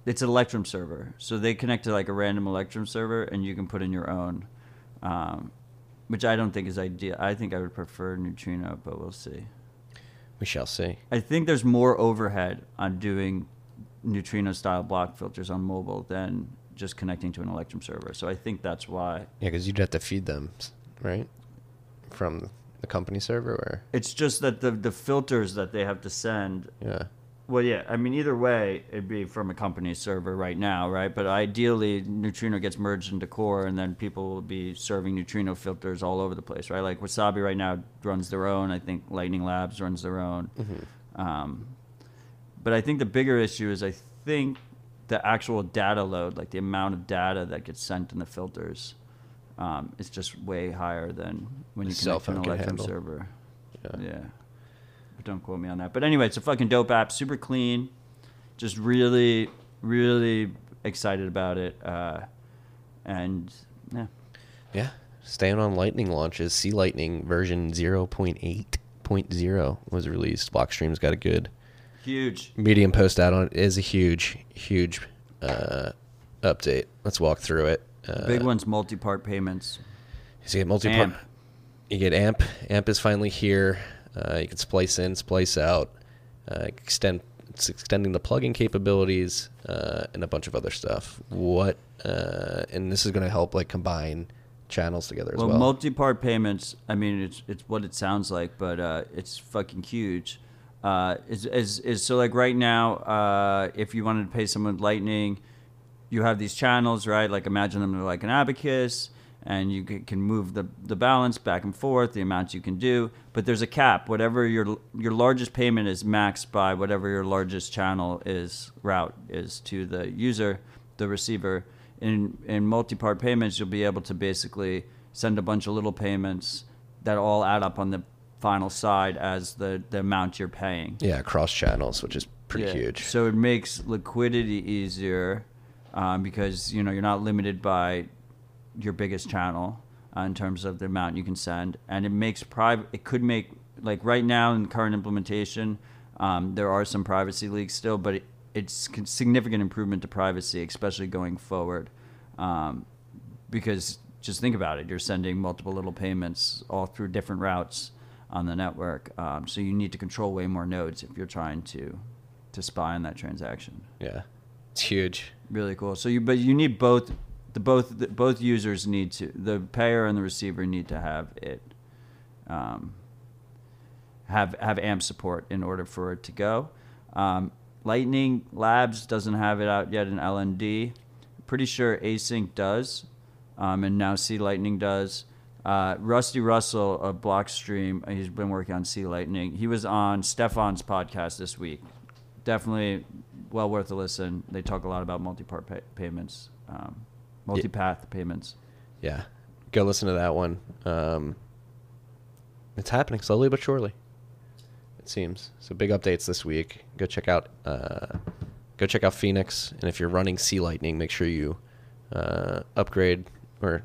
it's an Electrum server, so they connect to like a random Electrum server, and you can put in your own, um, which I don't think is ideal. I think I would prefer neutrino, but we'll see. We shall see. I think there's more overhead on doing neutrino style block filters on mobile than just connecting to an Electrum server. So I think that's why. Yeah, because you'd have to feed them, right? From The company server, or It's just that the the filters that they have to send. yeah, Well, yeah. I mean, either way, it'd be from a company server right now, right? But ideally, Neutrino gets merged into Core, and then people will be serving Neutrino filters all over the place, right? Like Wasabi right now runs their own. I think Lightning Labs runs their own. Um, but I think the bigger issue is I think the actual data load, like the amount of data that gets sent in the filters, um, is just way higher than when you connect an Electrum server. Yeah. yeah. Don't quote me on that. But anyway, it's a fucking dope app, super clean. Just really, really excited about it. Uh, and yeah, yeah. Staying on Lightning launches, C Lightning version 0.8.0 was released. Blockstream's got a good huge. Medium post out on it is a huge, huge uh, update. Let's walk through it. Uh, Big one's multi-part payments. You get multi AMP. You get AMP. AMP is finally here. Uh, you can splice in, splice out, uh, extend. It's extending the plugin capabilities uh, and a bunch of other stuff. What? Uh, and this is going to help like combine channels together as Well, well. multi-part payments. I mean, it's it's what it sounds like, but uh, it's fucking huge. Uh, is, is is so like right now, uh, if you wanted to pay someone with Lightning, you have these channels, right? Like imagine them like an abacus, and you can move the the balance back and forth, the amounts you can do. But there's a cap. Whatever your your largest payment is maxed by whatever your largest channel is route is to the user, the receiver. In in multi-part payments, you'll be able to basically send a bunch of little payments that all add up on the final side as the the amount you're paying. yeah, cross channels, which is pretty Yeah. huge. So it makes liquidity easier um, because you know you're not limited by your biggest channel uh, in terms of the amount you can send, and it makes private. It could make like right now in current implementation, um, there are some privacy leaks still, but it, it's significant improvement to privacy, especially going forward. Um, because just think about it, you're sending multiple little payments all through different routes on the network, um, so you need to control way more nodes if you're trying to to spy on that transaction. yeah, it's huge. Really cool. So you but you need both the both the, both users need to the payer and the receiver need to have it um, have have AMP support in order for it to go. Um, Lightning Labs doesn't have it out yet in LND. Pretty sure ACINQ does, um, and now C Lightning does. Uh, Rusty Russell of Blockstream, he's been working on C Lightning. He was on Stephan's podcast this week. Definitely well worth a listen. They talk a lot about multi-part pay- payments, um, multi-path payments. Yeah, go listen to that one. Um, it's happening slowly but surely. It seems so. Big updates this week. Go check out. Uh, go check out Phoenix, and if you're running C Lightning, make sure you uh, upgrade. Or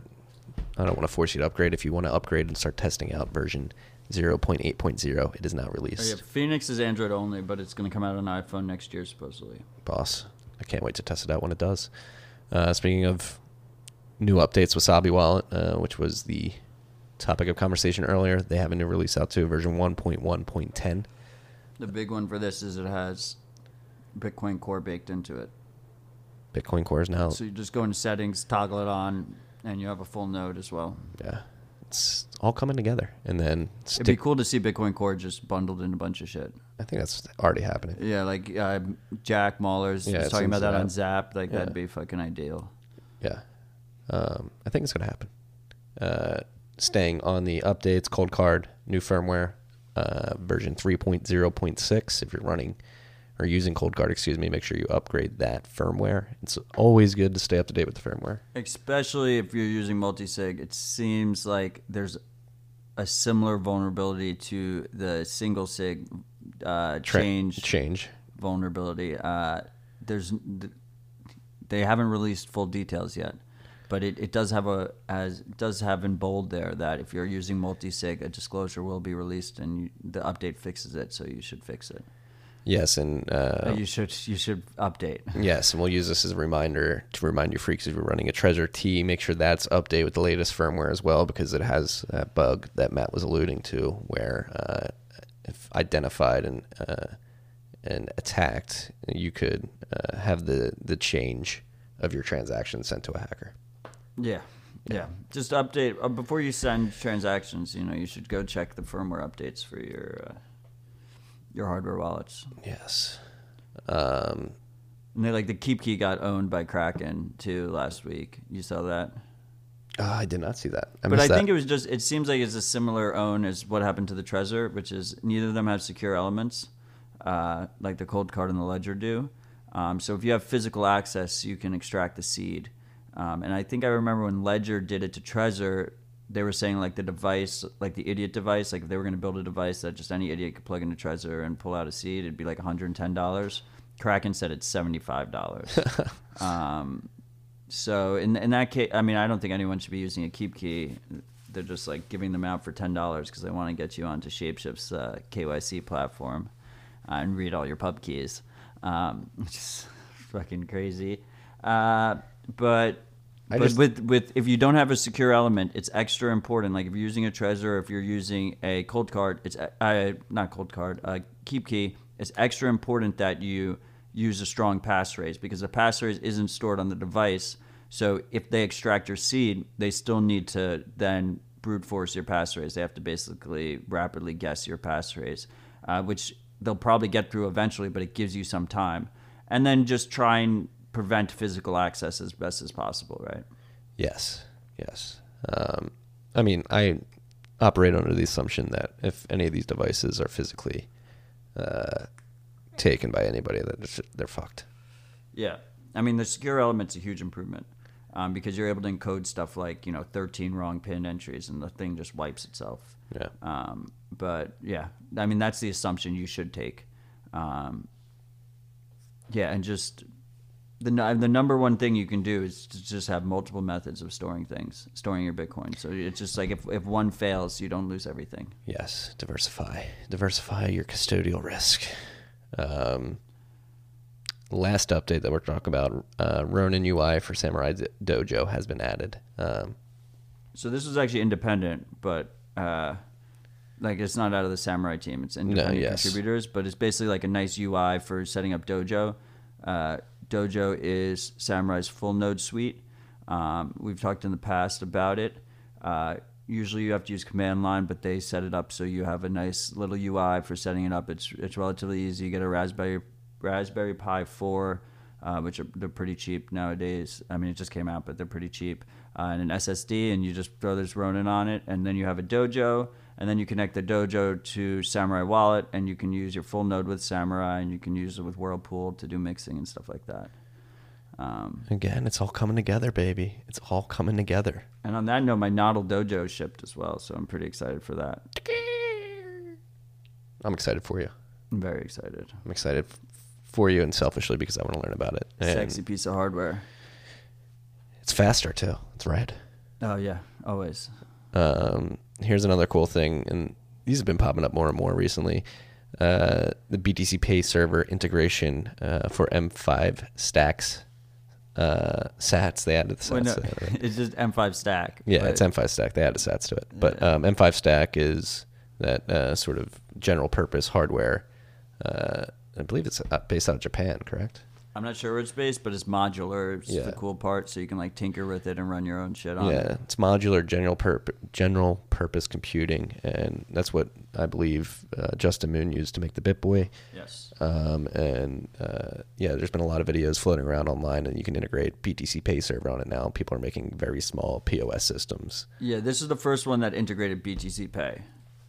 I don't want to force you to upgrade. If you want to upgrade and start testing out version 0.8.0, it is now Oh, released. yeah, Phoenix is Android only, but it's going to come out on iPhone next year supposedly. boss. I can't wait to test it out when it does. Uh, speaking of new updates, Wasabi Wallet, uh, which was the topic of conversation earlier, they have a new release out too, version 1.1.10. The big one for this is it has Bitcoin Core baked into it. Bitcoin Core is now, So you just go into settings, toggle it on, and you have a full node as well. yeah, it's all coming together. And then It'd be cool to see Bitcoin Core just bundled in a bunch of shit. I think that's already happening. Yeah, like uh, Jack Mallers Yeah, talking about that on. Zap. Like Yeah. that'd be fucking ideal. Yeah. Um, I think it's going to happen. Uh, staying on the updates, Coldcard, new firmware, uh, version 3.0.6. If you're running or using Coldcard, excuse me, make sure you upgrade that firmware. It's always good to stay up to date with the firmware. Especially if you're using multi-sig, it seems like there's a similar vulnerability to the single sig uh, change Change. vulnerability. Uh, there's they haven't released full details yet, but it, it does have a as does have in bold there that if you're using multi-sig, a disclosure will be released and you, the update fixes it, so you should fix it. Yes, and uh, you should you should update. Yes, and we'll use this as a reminder to remind you freaks if you're running a Trezor T, make sure that's updated with the latest firmware as well because it has that bug that Matt was alluding to where uh, if identified and uh, and attacked, you could uh, have the the change of your transaction sent to a hacker. Yeah, Yeah. Just update uh, before you send transactions. You know, you should go check the firmware updates for your uh, your hardware wallets. Yes. Um, And they like the KeepKey got owned by Kraken too last week. You saw that? oh, I did not see that. I but I that. think it was just. It seems like it's a similar own as what happened to the Trezor, which is neither of them have secure elements, uh, like the Coldcard and the ledger do. Um, so if you have physical access, you can extract the seed. Um, and I think I remember when Ledger did it to Trezor, they were saying like the device, like the idiot device, like if they were going to build a device that just any idiot could plug into Trezor and pull out a seed, it'd be like $110. Kraken said it's $75. um, so in in that case, I mean, I don't think anyone should be using a KeepKey. They're just like giving them out for ten dollars because they want to get you onto Shapeshift's uh, KYC platform uh, and read all your pub keys, um, which is fucking crazy. Uh, but I but just- with with if you don't have a secure element, it's extra important. Like if you're using a Trezor, if you're using a Coldcard, it's uh, not Coldcard, uh, KeepKey. It's extra important that you use a strong passphrase because the passphrase isn't stored on the device. So if they extract your seed, they still need to then brute force your passphrase. They have to basically rapidly guess your passphrase, uh, which they'll probably get through eventually, but it gives you some time. And then just try and prevent physical access as best as possible, right? Yes, yes. Um, I mean, I operate under the assumption that if any of these devices are physically uh, taken by anybody, that they're fucked. Yeah, I mean the secure element's a huge improvement um, because you're able to encode stuff like you know 13 wrong pin entries and the thing just wipes itself. Yeah. Um, but yeah, I mean that's the assumption you should take. Um, yeah, and just the the number one thing you can do is to just have multiple methods of storing things, storing your Bitcoin. So it's just like if if one fails, you don't lose everything. Yes, diversify. Diversify your custodial risk. Um, last update that we're talking about uh, Ronin UI for Samurai Dojo has been added. Um, So this was actually independent, but uh, like it's not out of the Samurai team. It's independent yes. contributors, but it's basically like a nice UI for setting up Dojo. Uh, Dojo is Samurai's full node suite. Um, we've talked in the past about it. Uh, usually you have to use command line, but they set it up so you have a nice little UI for setting it up. It's it's relatively easy. You get a Raspberry Raspberry Pi 4, uh, which are they're pretty cheap nowadays. I mean, it just came out, but they're pretty cheap. Uh, and an SSD, and you just throw this Ronin on it, and then you have a Dojo, and then you connect the Dojo to Samurai Wallet, and you can use your full node with Samurai, and you can use it with Whirlpool to do mixing and stuff like that. Um, again, it's all coming together, baby. It's all coming together. and on that note, my Nodl Dojo shipped as well, so I'm pretty excited for that. I'm excited for you. I'm very excited. I'm excited f- for you and selfishly because I want to learn about it. And Sexy piece of hardware. It's faster too. It's red. Oh yeah, always. Um, here's another cool thing, and these have been popping up more and more recently. Uh, the BTC Pay server integration uh, for M5 stacks uh, Sats. They added the Well, Sats. no, to it, right? it's just M5 stack. Yeah, it's M5 stack. They added Sats to it, but Yeah. um, M5 stack is that uh, sort of general purpose hardware. Uh, I believe it's uh, based out of Japan, correct? I'm not sure where it's based, but it's modular. It's Yeah. the cool part, so you can like tinker with it and run your own shit on yeah, it. Yeah, it's modular general purp- general purpose computing, and that's what I believe uh, Justin Moon used to make the BitBoy. Yes. Um, and uh, yeah, there's been a lot of videos floating around online, and you can integrate BTC Pay server on it now. People are making very small POS systems. Yeah, this is the first one that integrated BTC Pay,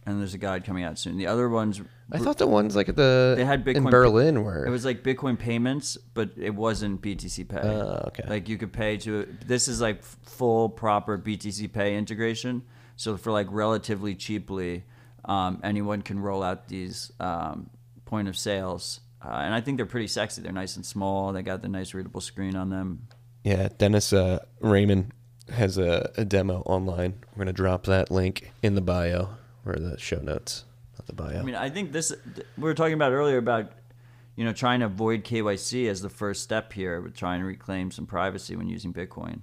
and there's a guide coming out soon. The other ones, I thought the ones like at the They had Bitcoin in Berlin were it was like Bitcoin payments, but it wasn't BTC Pay. Oh, okay. Like you could pay to. This is like full proper BTC Pay integration. So for like relatively cheaply, um, anyone can roll out these um, point of sales, uh, and I think they're pretty sexy. They're nice and small. They got the nice readable screen on them. Yeah, Dennis uh, Raymond has a, a demo online. We're gonna drop that link in the bio or the show notes, not the bio. I mean, I think this we were talking about earlier about you know trying to avoid KYC as the first step here with trying to reclaim some privacy when using Bitcoin.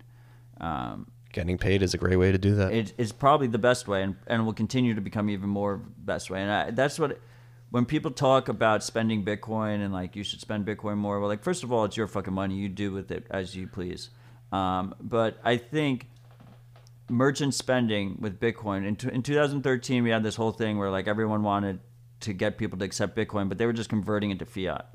Um, Getting paid is a great way to do that. it, it's probably the best way, and, and will continue to become even more best way. And I, that's what when people talk about spending Bitcoin and like you should spend Bitcoin more. Well, like first of all, it's your fucking money. You do with it as you please. Um, but I think merchant spending with Bitcoin. In, t- in 2013, we had this whole thing where like everyone wanted to get people to accept Bitcoin, but they were just converting it to fiat.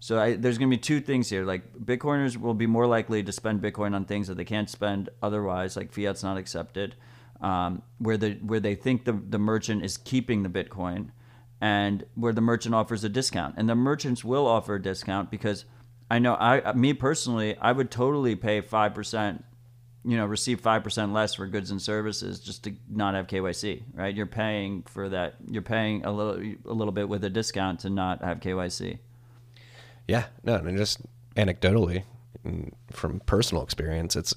So I, there's going to be two things here. Like Bitcoiners will be more likely to spend Bitcoin on things that they can't spend otherwise, like fiat's not accepted, um, where the where they think the the merchant is keeping the Bitcoin, and where the merchant offers a discount, and the merchants will offer a discount because I know I me personally I would totally pay five percent you know receive 5% less for goods and services just to not have KYC right you're paying for that you're paying a little a little bit with a discount to not have KYC Yeah, no, and just anecdotally, from personal experience, it's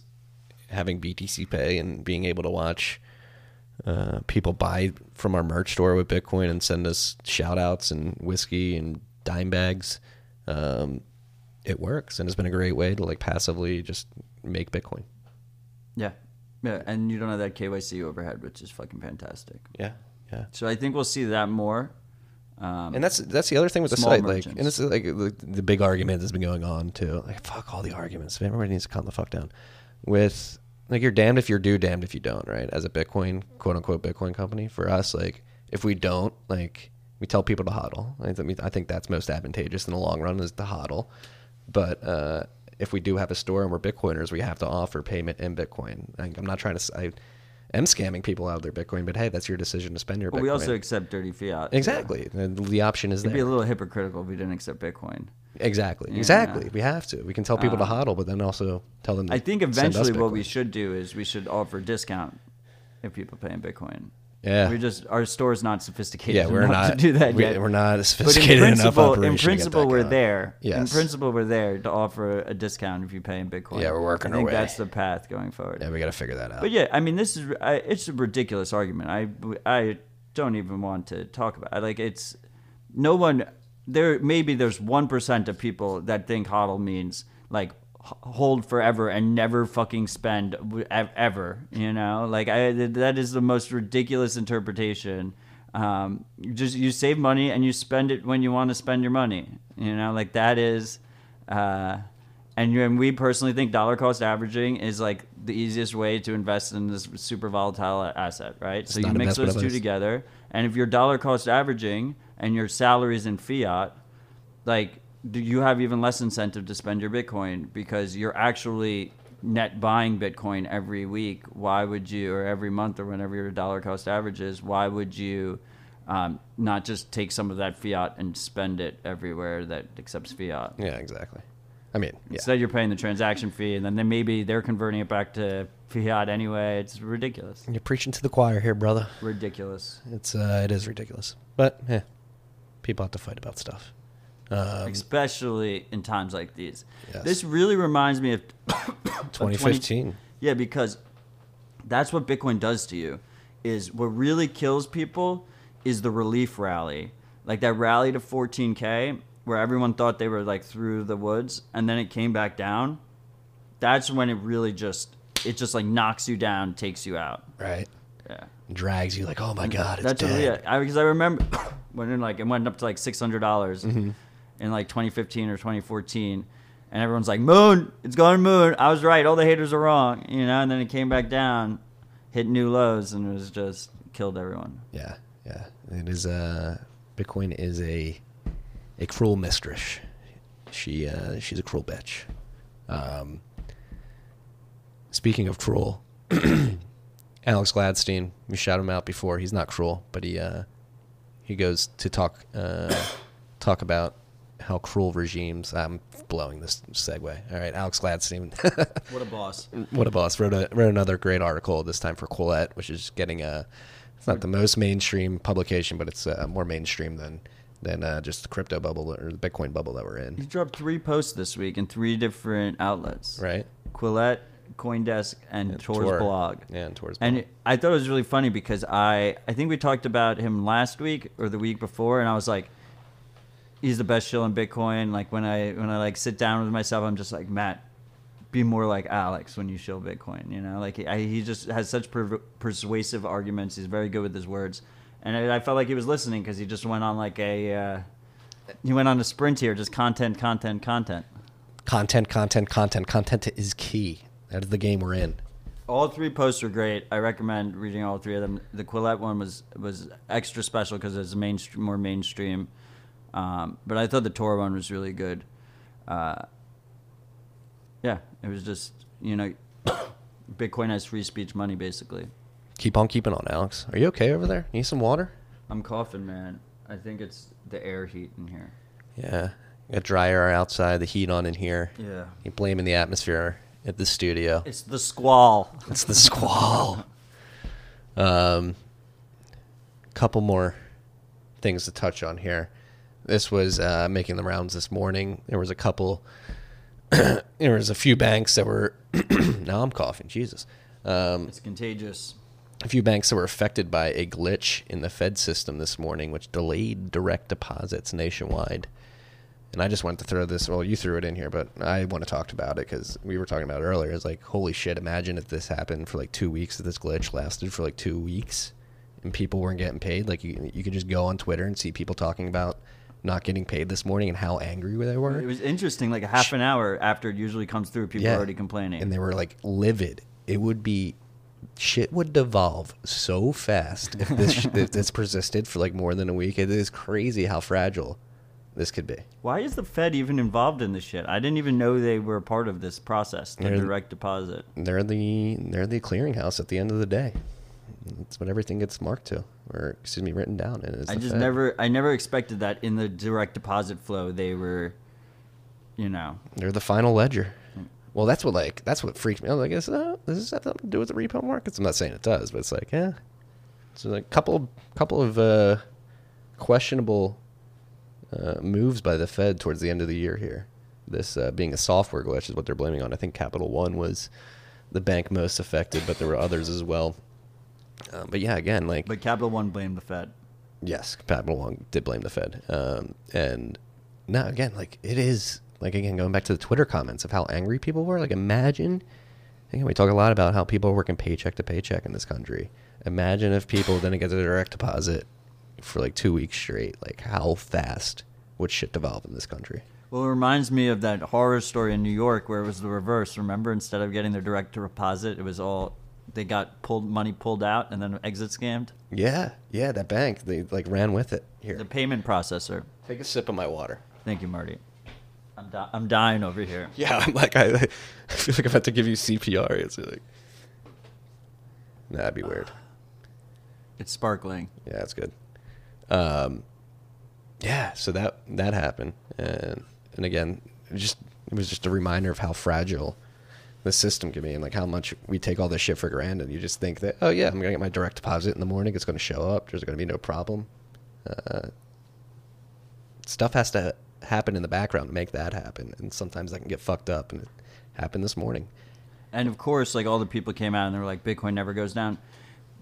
having BTC Pay and being able to watch uh, people buy from our merch store with Bitcoin and send us shout outs and whiskey and dime bags. Um, it works, and it's been a great way to like passively just make Bitcoin. Yeah yeah and you don't have that KYC overhead which is fucking fantastic Yeah, yeah. so I think we'll see that more um, And that's that's the other thing with the site, like, merchants. and it's like the, the big argument that's been going on too. Like, fuck all the arguments. Everybody needs to calm the fuck down. With like, you're damned if you're do, damned if you don't, right? As a Bitcoin, quote unquote, Bitcoin company, for us, like, if we don't, like, we tell people to hodl. I think that's most advantageous in the long run is to hodl. But uh, if we do have a store and we're Bitcoiners, we have to offer payment in Bitcoin. Like, I'm not trying to. I, am scamming people out of their Bitcoin, but hey, that's your decision to spend your but Bitcoin. we also accept dirty fiat exactly the, the option is it'd there. be a little hypocritical if we didn't accept Bitcoin Exactly. Yeah. Exactly. We have to. We can tell people to Um, hodl, but then also tell them. To I think eventually what we should do is we should offer discount if people pay in Bitcoin Yeah. we just our store's not sophisticated yeah, we're enough not to do that we, yet We're not But in sophisticated enough. principle, Operation in principle, we're there. In principle, we're there to offer a discount if you pay in Bitcoin. Yeah, we're working I think that's the path going forward. Yeah, we got to figure that out. But yeah, I mean, this is I, it's a ridiculous argument. I I don't even want to talk about. It. Like it's no one there. Maybe there's one percent of people that think hodl means like hold forever and never fucking spend ever. You know, like I that is the most ridiculous interpretation. Um, just you save money and you spend it when you want to spend your money. You know, like that is. Uh, and, and we personally think dollar cost averaging is like the easiest way to invest in this super volatile asset, right? so you mix those two together, and if you're dollar cost averaging and your salary is in fiat, like do you have even less incentive to spend your Bitcoin because you're actually net buying Bitcoin every week? Why would you, or every month, or whenever your dollar cost average is? Why would you? Um, not just take some of that fiat and spend it everywhere that accepts fiat. yeah, exactly. I mean, yeah. Instead, you're paying the transaction fee, and then, maybe they're converting it back to fiat anyway. It's ridiculous. You're preaching to the choir here, brother. Ridiculous. It's uh, it is ridiculous. But yeah, people have to fight about stuff. Um, Especially in times like these. Yes. This really reminds me of of 2015. Yeah, because that's what Bitcoin does to you. Is what really kills people is the relief rally, like that rally to 14k, where everyone thought they were like through the woods, and then it came back down. That's when it really just it just like knocks you down, takes you out. right? Yeah. Drags you like, oh my god, it's That's dead. yeah. I, because I remember when it like it went up to like six hundred dollars Mm-hmm. In like 2015 or 2014, and everyone's like, "Moon, it's going moon." I was right. All the haters are wrong, you know. And then it came back down, hit new lows, and it was just killed everyone. Yeah, yeah. It is. Uh, Bitcoin is a a cruel mistress. She uh, she's a cruel bitch. Um, speaking of cruel, Alex Gladstein. We shouted him out before. He's not cruel, but he uh, he goes to talk uh, talk about how cruel regimes. I'm blowing this segue. All right, Alex Gladstein. What a boss! what a boss wrote a, wrote another great article this time for Quillette, which is getting a it's not the most mainstream publication, but it's uh, more mainstream than than uh, just the crypto bubble or the Bitcoin bubble that we're in. He dropped three posts this week in three different outlets: right? Quillette, CoinDesk, and Tor's Tor. blog. Yeah, and Tor's blog. it- I thought it was really funny because I I think we talked about him last week or the week before, and I was like, he's the best shill in Bitcoin. Like when I when I like sit down with myself, I'm just like Matt, be more like Alex when you shill Bitcoin. You know, like he, I, he just has such per- persuasive arguments. He's very good with his words, and I, I felt like he was listening because he just went on like a uh, he went on a sprint here, just content, content, content. content, content, content, content is key. That is the game we're in. All three posts were great. I recommend reading all three of them. The Quillette one was was extra special because it's mainstream, more mainstream. Um, but I thought the Tor one was really good. Uh, yeah, it was just you know, Bitcoin has free speech money basically. Keep on keeping on, Alex. Are you okay over there? Need some water? I'm coughing, man. I think it's the air heat in here. Yeah. Got dry air outside, the heat on in here. Yeah. You're blaming the atmosphere at the studio. It's the squall. It's the squall. um, couple more things to touch on here. This was uh, making the rounds this morning. There was a couple. there was a few banks that were. now I'm coughing. Jesus. Um, It's contagious. a few banks that were affected by a glitch in the Fed system this morning, which delayed direct deposits nationwide. And I just wanted to throw this. Well, you threw it in here, but I want to talk about it because we were talking about it earlier. It's like, holy shit! Imagine if this happened for like two weeks. If this glitch lasted for like two weeks, and people weren't getting paid. Like you, you could just go on Twitter and see people talking about not getting paid this morning and how angry they were. It was interesting. Like a half an hour after it usually comes through, people are already complaining. and they were like livid. It would be shit would devolve so fast if this if this persisted for like more than a week. It is crazy how fragile this could be. Why is the Fed even involved in this shit? I didn't even know they were part of this process, the They're- direct deposit. They're the they're the clearinghouse at the end of the day. That's what everything gets marked to, or excuse me, written down. And I just never, I never expected that in the direct deposit flow they were, you know, They're the final ledger. Well, that's what like that's what freaks me out. I guess uh, does this have something to do with the repo markets? I'm not saying it does, but it's like yeah, it's a couple couple of uh, questionable uh, moves by the Fed towards the end of the year here. This uh, being a software glitch is what they're blaming on. I think Capital One was the bank most affected, but there were others as well. Um, but yeah, again, like but Capital One blamed the Fed. Yes, Capital One did blame the Fed. Um, and now again, like it is like again going back to the Twitter comments of how angry people were. Like imagine, again, we talk a lot about how people are working paycheck to paycheck in this country. Imagine if people didn't get the direct deposit for like two weeks straight. Like how fast would shit develop in this country? Well, it reminds me of that horror story in New York where it was the reverse. Remember, instead of getting their direct deposit, it was all they got pulled money pulled out and then exit scammed. Yeah, yeah, that bank they like ran with it. Here, The payment processor. take a sip of my water. Thank you, Marty. I'm, di- I'm dying over here. Yeah, I'm like I, I feel like I'm about to give you CPR. It's like Nah, that'd be weird. It's sparkling. Yeah, that's good. Um, yeah, so that that happened, and and again, just it was just a reminder of how fragile the system can be, and like how much we take all this shit for granted. You just think that, oh yeah, I'm gonna get my direct deposit in the morning. It's gonna show up. There's gonna be no problem. Uh, stuff has to happen in the background to make that happen, and sometimes that can get fucked up, and it happened this morning. And of course, like all the people came out and they were like, Bitcoin never goes down.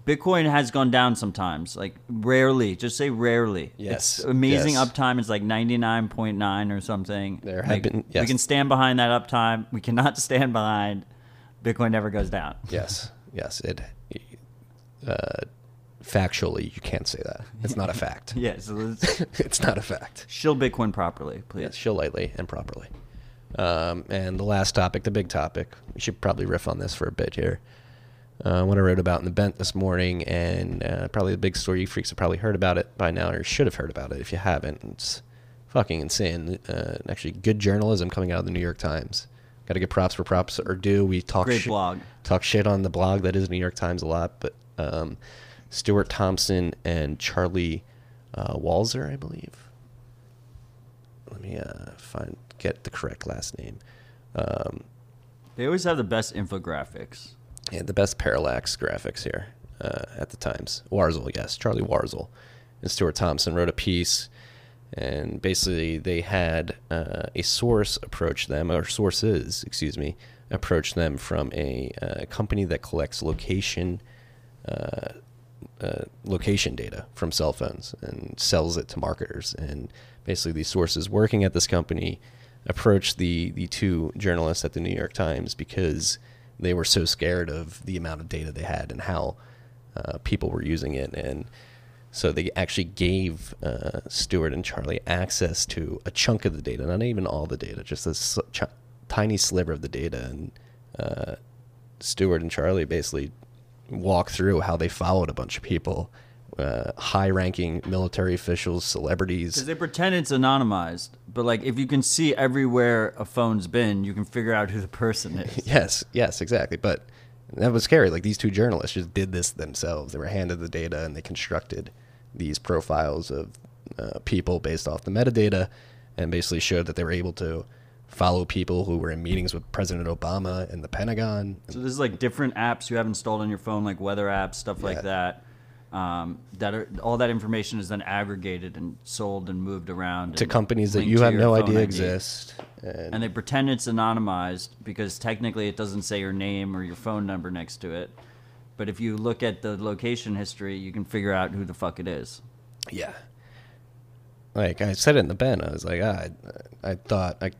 Bitcoin has gone down sometimes, like rarely. Just say rarely. Yes, It's amazing yes. uptime is like 99.9 or something. There have Like, been- We can stand behind that uptime. We cannot stand behind Bitcoin never goes down. Yes, yes, it. Uh, factually, you can't say that. It's not a fact. Yeah, so it's not a fact. shill Bitcoin properly, please. Yes, chill lightly and properly. Um, and the last topic, the big topic, we should probably riff on this for a bit here. Uh, what I wrote about in the Bent this morning, and uh, probably the big story. You freaks have probably heard about it by now, or should have heard about it if you haven't. It's fucking insane. Uh, actually, good journalism coming out of the New York Times. Got to give props for props are due. We talk Great shi- blog. talk shit on the blog that is New York Times a lot, but um, Stuart Thompson and Charlie uh, Walzer, I believe. Let me uh, find get the correct last name. Um, They always have the best infographics. And the best parallax graphics here uh, at the Times. Warzel, yes, Charlie Warzel and Stuart Thompson wrote a piece, and basically they had uh, a source approach them, or sources, excuse me, approach them from a uh, company that collects location. Uh, uh, location data from cell phones and sells it to marketers. And basically, these sources working at this company approached the the two journalists at the New York Times because they were so scared of the amount of data they had and how uh, people were using it. And so they actually gave uh, Stuart and Charlie access to a chunk of the data, not even all the data, just a s- ch- tiny sliver of the data. And uh, Stuart and Charlie basically walk through how they followed a bunch of people, uh, high-ranking military officials, celebrities. Because they pretend it's anonymized, but like if you can see everywhere a phone's been, you can figure out who the person is. Yes, yes, exactly. But that was scary. Like these two journalists just did this themselves. They were handed the data and they constructed these profiles of uh, people based off the metadata, and basically showed that they were able to follow people who were in meetings with President Obama and the Pentagon. So this is like different apps you have installed on your phone, like weather apps, stuff Yeah. like that. Um, that are all that information is then aggregated and sold and moved around to and companies that linked you to have your no phone idea ID. exist. And, And they pretend it's anonymized because technically it doesn't say your name or your phone number next to it. But if you look at the location history, you can figure out who the fuck it is. yeah, like I said it in the Bent, I was like, ah, I, I thought I,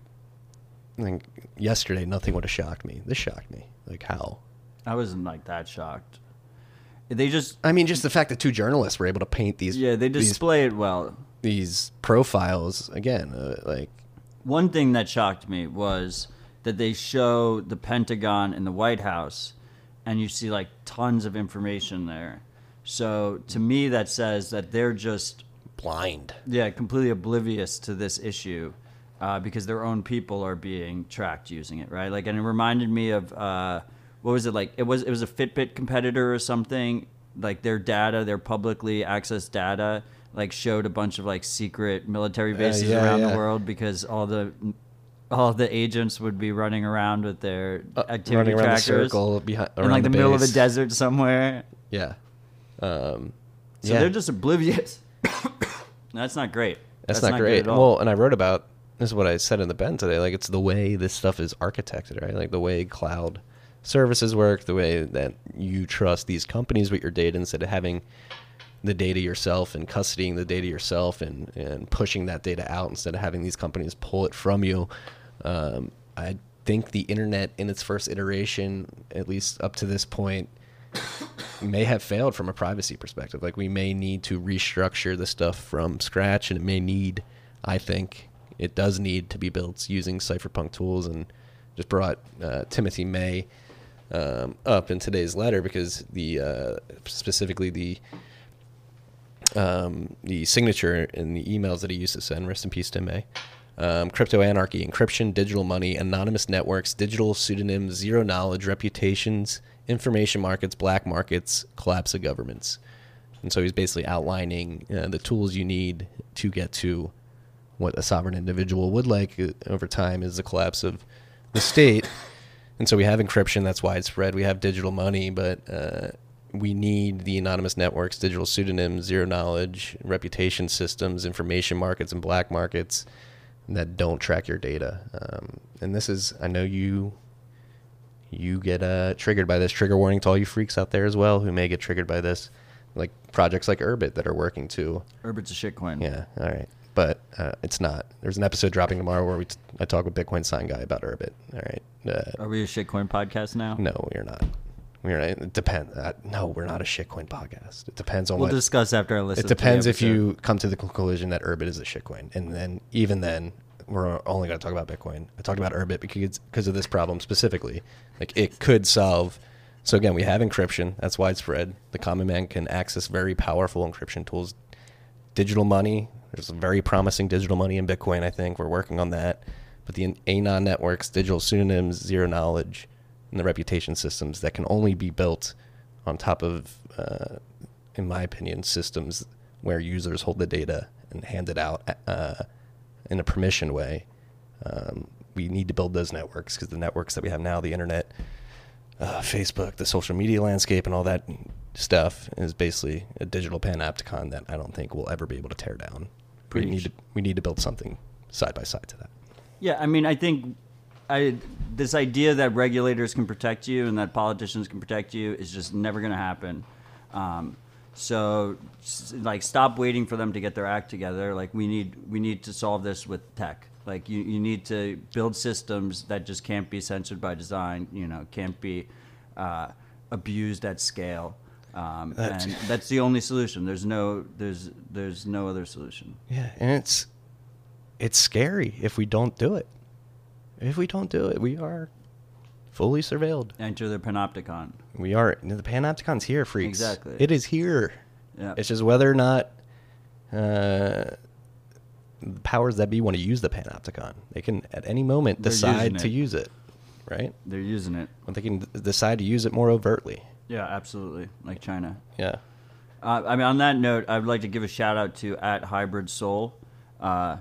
I think yesterday nothing would have shocked me. This shocked me. Like how? I wasn't like that shocked. They just I mean, just the fact that two journalists were able to paint these yeah, they these, display it well. these profiles again, uh, like One thing that shocked me was that they show the Pentagon and the White House, and you see like tons of information there. So to me, that says that they're just blind. yeah completely oblivious to this issue uh, because their own people are being tracked using it, right? Like, and it reminded me of uh, what was it like? It was it was a Fitbit competitor or something. Like their data, their publicly accessed data, like showed a bunch of like secret military bases yeah, around yeah. the world because all the all the agents would be running around with their Uh, activity running around the trackers circle behind in like the, middle of a desert somewhere. Yeah. Um, So yeah. they're just oblivious. That's not great. That's, not, good great. at all. Well, and I wrote about this is what I said in the Bent today. Like it's the way this stuff is architected, right? Like the way cloud services work, the way that you trust these companies with your data instead of having the data yourself and custodying the data yourself and, and pushing that data out instead of having these companies pull it from you. Um, I think the internet in its first iteration, at least up to this point, may have failed from a privacy perspective. Like we may need to restructure the stuff from scratch, and it may need, I think, it does need to be built using cypherpunk tools. And just brought uh, Timothy May um, up in today's letter because the uh, specifically the um, the signature in the emails that he used to send. Rest in peace, Tim May. Um, crypto anarchy, encryption, digital money, anonymous networks, digital pseudonyms, zero knowledge, reputations, information markets, black markets, collapse of governments. And so he's basically outlining uh, the tools you need to get to what a sovereign individual would like uh, over time is the collapse of the state. And so we have encryption that's widespread. We have digital money, but uh, we need the anonymous networks, digital pseudonyms, zero knowledge, reputation systems, information markets, and black markets that don't track your data. Um, and this is, I know you you get uh, triggered by this. Trigger warning to all you freaks out there as well who may get triggered by this, like projects like Urbit that are working too. Urbit's a shitcoin. yeah, all right. But uh, it's not. There's an episode dropping tomorrow where we t- I talk with Bitcoin Sign Guy about Urbit. All right. Uh, Are we a shitcoin podcast now? no, we're not. We're not. It depends. Uh, no, we're not a shitcoin podcast. It depends on what We'll what. discuss after I listen. it depends if you come to the conclusion that Urbit is a shitcoin, and then even then, we're only going to talk about Bitcoin. I talked about Urbit because because of this problem specifically. Like it could solve. So again, we have encryption that's widespread. The common man can access very powerful encryption tools. Digital money. There's very promising digital money in Bitcoin. I think we're working on that. But the anon networks, digital pseudonyms, zero knowledge, and the reputation systems that can only be built on top of, uh, in my opinion, systems where users hold the data and hand it out uh, in a permission way. Um, we need to build those networks because the networks that we have now, the internet, uh, Facebook, the social media landscape, and all that stuff is basically a digital panopticon that I don't think we'll ever be able to tear down. We need to we need to build something side by side to that. Yeah, I mean, I think I this idea that regulators can protect you and that politicians can protect you is just never going to happen. Um, so, like, stop waiting for them to get their act together. Like, we need we need to solve this with tech. Like, you, you need to build systems that just can't be censored by design. You know, can't be uh, abused at scale. Um, That's- and that's the only solution. There's no there's there's no other solution. Yeah, and it's it's scary if we don't do it. If we don't do it, we are fully surveilled. Enter the panopticon. We are the panopticon's here, freaks. Exactly. It is here. Yeah. It's just whether or not uh, the powers that be want to use the panopticon. They can at any moment They're decide to use it, right? They're using it. When they can decide to use it more overtly. Yeah, absolutely. Like China. Yeah. Uh, I mean, on that note, I would like to give a shout out to at Hybrid Soul. Uh,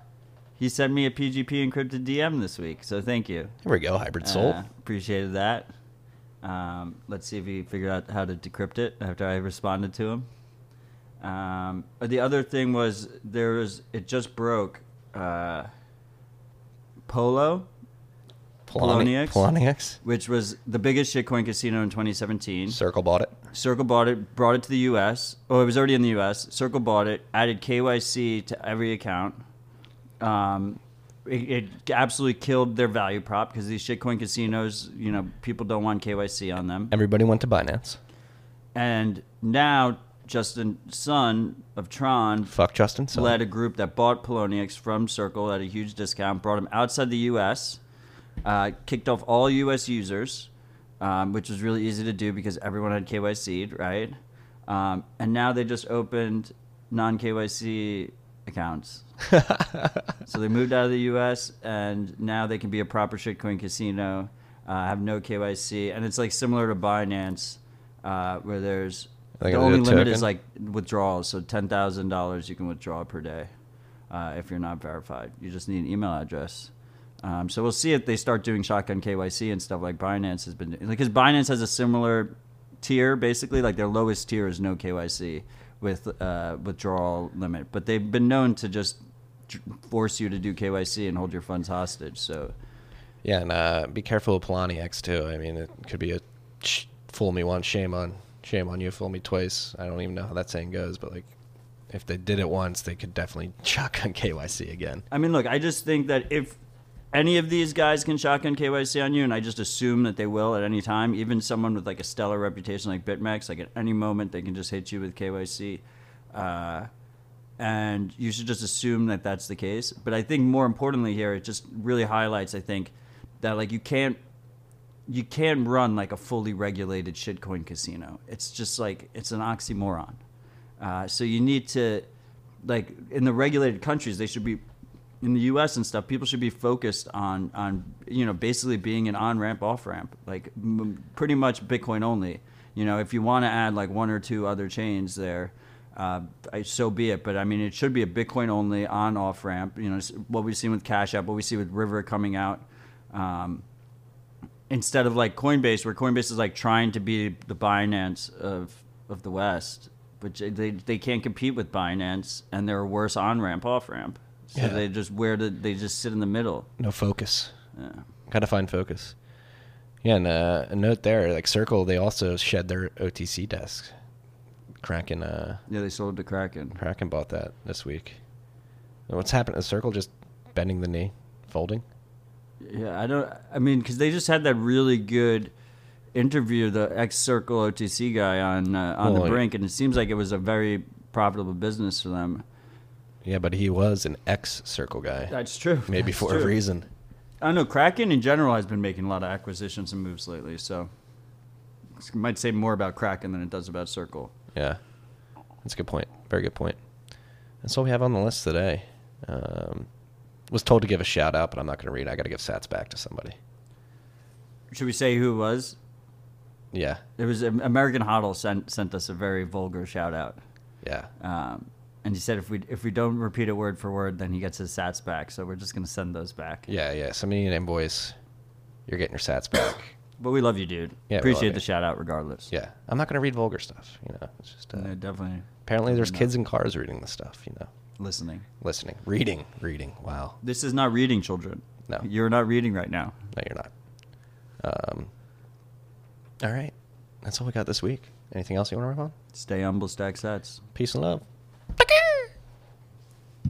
he sent me a PGP encrypted DM this week, so thank you. Here we go, hybrid soul. Uh, appreciated that. Um, let's see if he figured out how to decrypt it after I responded to him. Um, the other thing was there was it just broke. Uh, Polo, Poloni- Poloniex? Poloniex. which was the biggest shitcoin casino in 2017. Circle bought it. Circle bought it, brought it to the U.S. Oh, it was already in the U.S. Circle bought it, added KYC to every account. Um, it, it absolutely killed their value prop because these shitcoin casinos, you know, people don't want KYC on them. Everybody went to Binance. And now Justin Sun of Tron Fuck Justin. Sun. led a group that bought Poloniex from Circle at a huge discount, brought them outside the U.S., uh, kicked off all U.S. users, um, which was really easy to do because everyone had KYC'd, right? Um, and now they just opened non KYC accounts. so they moved out of the U.S. and now they can be a proper shitcoin casino, uh, have no KYC, and it's like similar to Binance, uh, where there's the only limit is like withdrawals. So ten thousand dollars you can withdraw per day uh, if you're not verified. You just need an email address. Um, so we'll see if they start doing shotgun KYC and stuff like Binance has been doing. Because Binance has a similar tier, basically, like their lowest tier is no KYC with uh, withdrawal limit. But they've been known to just force you to do KYC and hold your funds hostage. So Yeah, and uh, be careful of Poloniex too. I mean, it could be a sh- fool me once, shame on shame on you, fool me twice. I don't even know how that saying goes, but like, if they did it once, they could definitely shotgun KYC again. I mean, look, I just think that if any of these guys can shotgun KYC on you, and I just assume that they will at any time, even someone with like a stellar reputation like BitMEX, like at any moment they can just hit you with KYC. Uh, and you should just assume that that's the case. But I think more importantly here, it just really highlights, I think, that like you can't you can't run like a fully regulated shitcoin casino. It's just like it's an oxymoron. Uh, so you need to like in the regulated countries, they should be in the U.S. and stuff. People should be focused on on you know basically being an on ramp, off ramp, like m- pretty much Bitcoin only. You know, if you want to add like one or two other chains there, uh, so be it. But I mean, it should be a Bitcoin only on off ramp. You know, what we've seen with Cash App, what we see with River coming out. Um, instead of like Coinbase, where Coinbase is like trying to be the Binance of of the West, but they they can't compete with Binance, and they're worse on ramp, off ramp. So Yeah. they just where did they just sit in the middle. No focus. Yeah. Gotta find focus. Yeah, and uh, a note there, like Circle, they also shed their OTC desk. Kraken, uh, Yeah, they sold to Kraken. Kraken bought that this week. And what's happened? Is Circle just bending the knee, folding? Yeah, I don't. I mean, because they just had that really good interview, the ex Circle OTC guy on uh, on Well, the brink, and it seems like it was a very profitable business for them. Yeah, but he was an ex Circle guy. That's true. Maybe That's for a reason. I don't know. Kraken in general has been making a lot of acquisitions and moves lately, so it might say more about Kraken than it does about Circle. Yeah, that's a good point. Very good point. That's all we have on the list today. Um, was told to give a shout out, but I'm not going to read. it. I got to give Sats back to somebody. Should we say who it was? Yeah, It was um, American Hodl sent sent us a very vulgar shout out, yeah. um, and he said if we if we don't repeat it word for word, then he gets his Sats back. So we're just gonna send those back. Yeah, yeah. Send me an invoice. You're getting your sats back. But we love you, dude. Yeah, we love Appreciate you. the shout out regardless. yeah, I'm not gonna read vulgar stuff. You know, it's just uh, Yeah, definitely apparently there's kids in cars reading this stuff. You know, listening. listening, reading, reading. Wow. This is not reading, children. No. you're not reading right now. No, you're not. Um. All right, that's all we got this week. Anything else you want to run on? Stay humble, stack sats. Peace and love.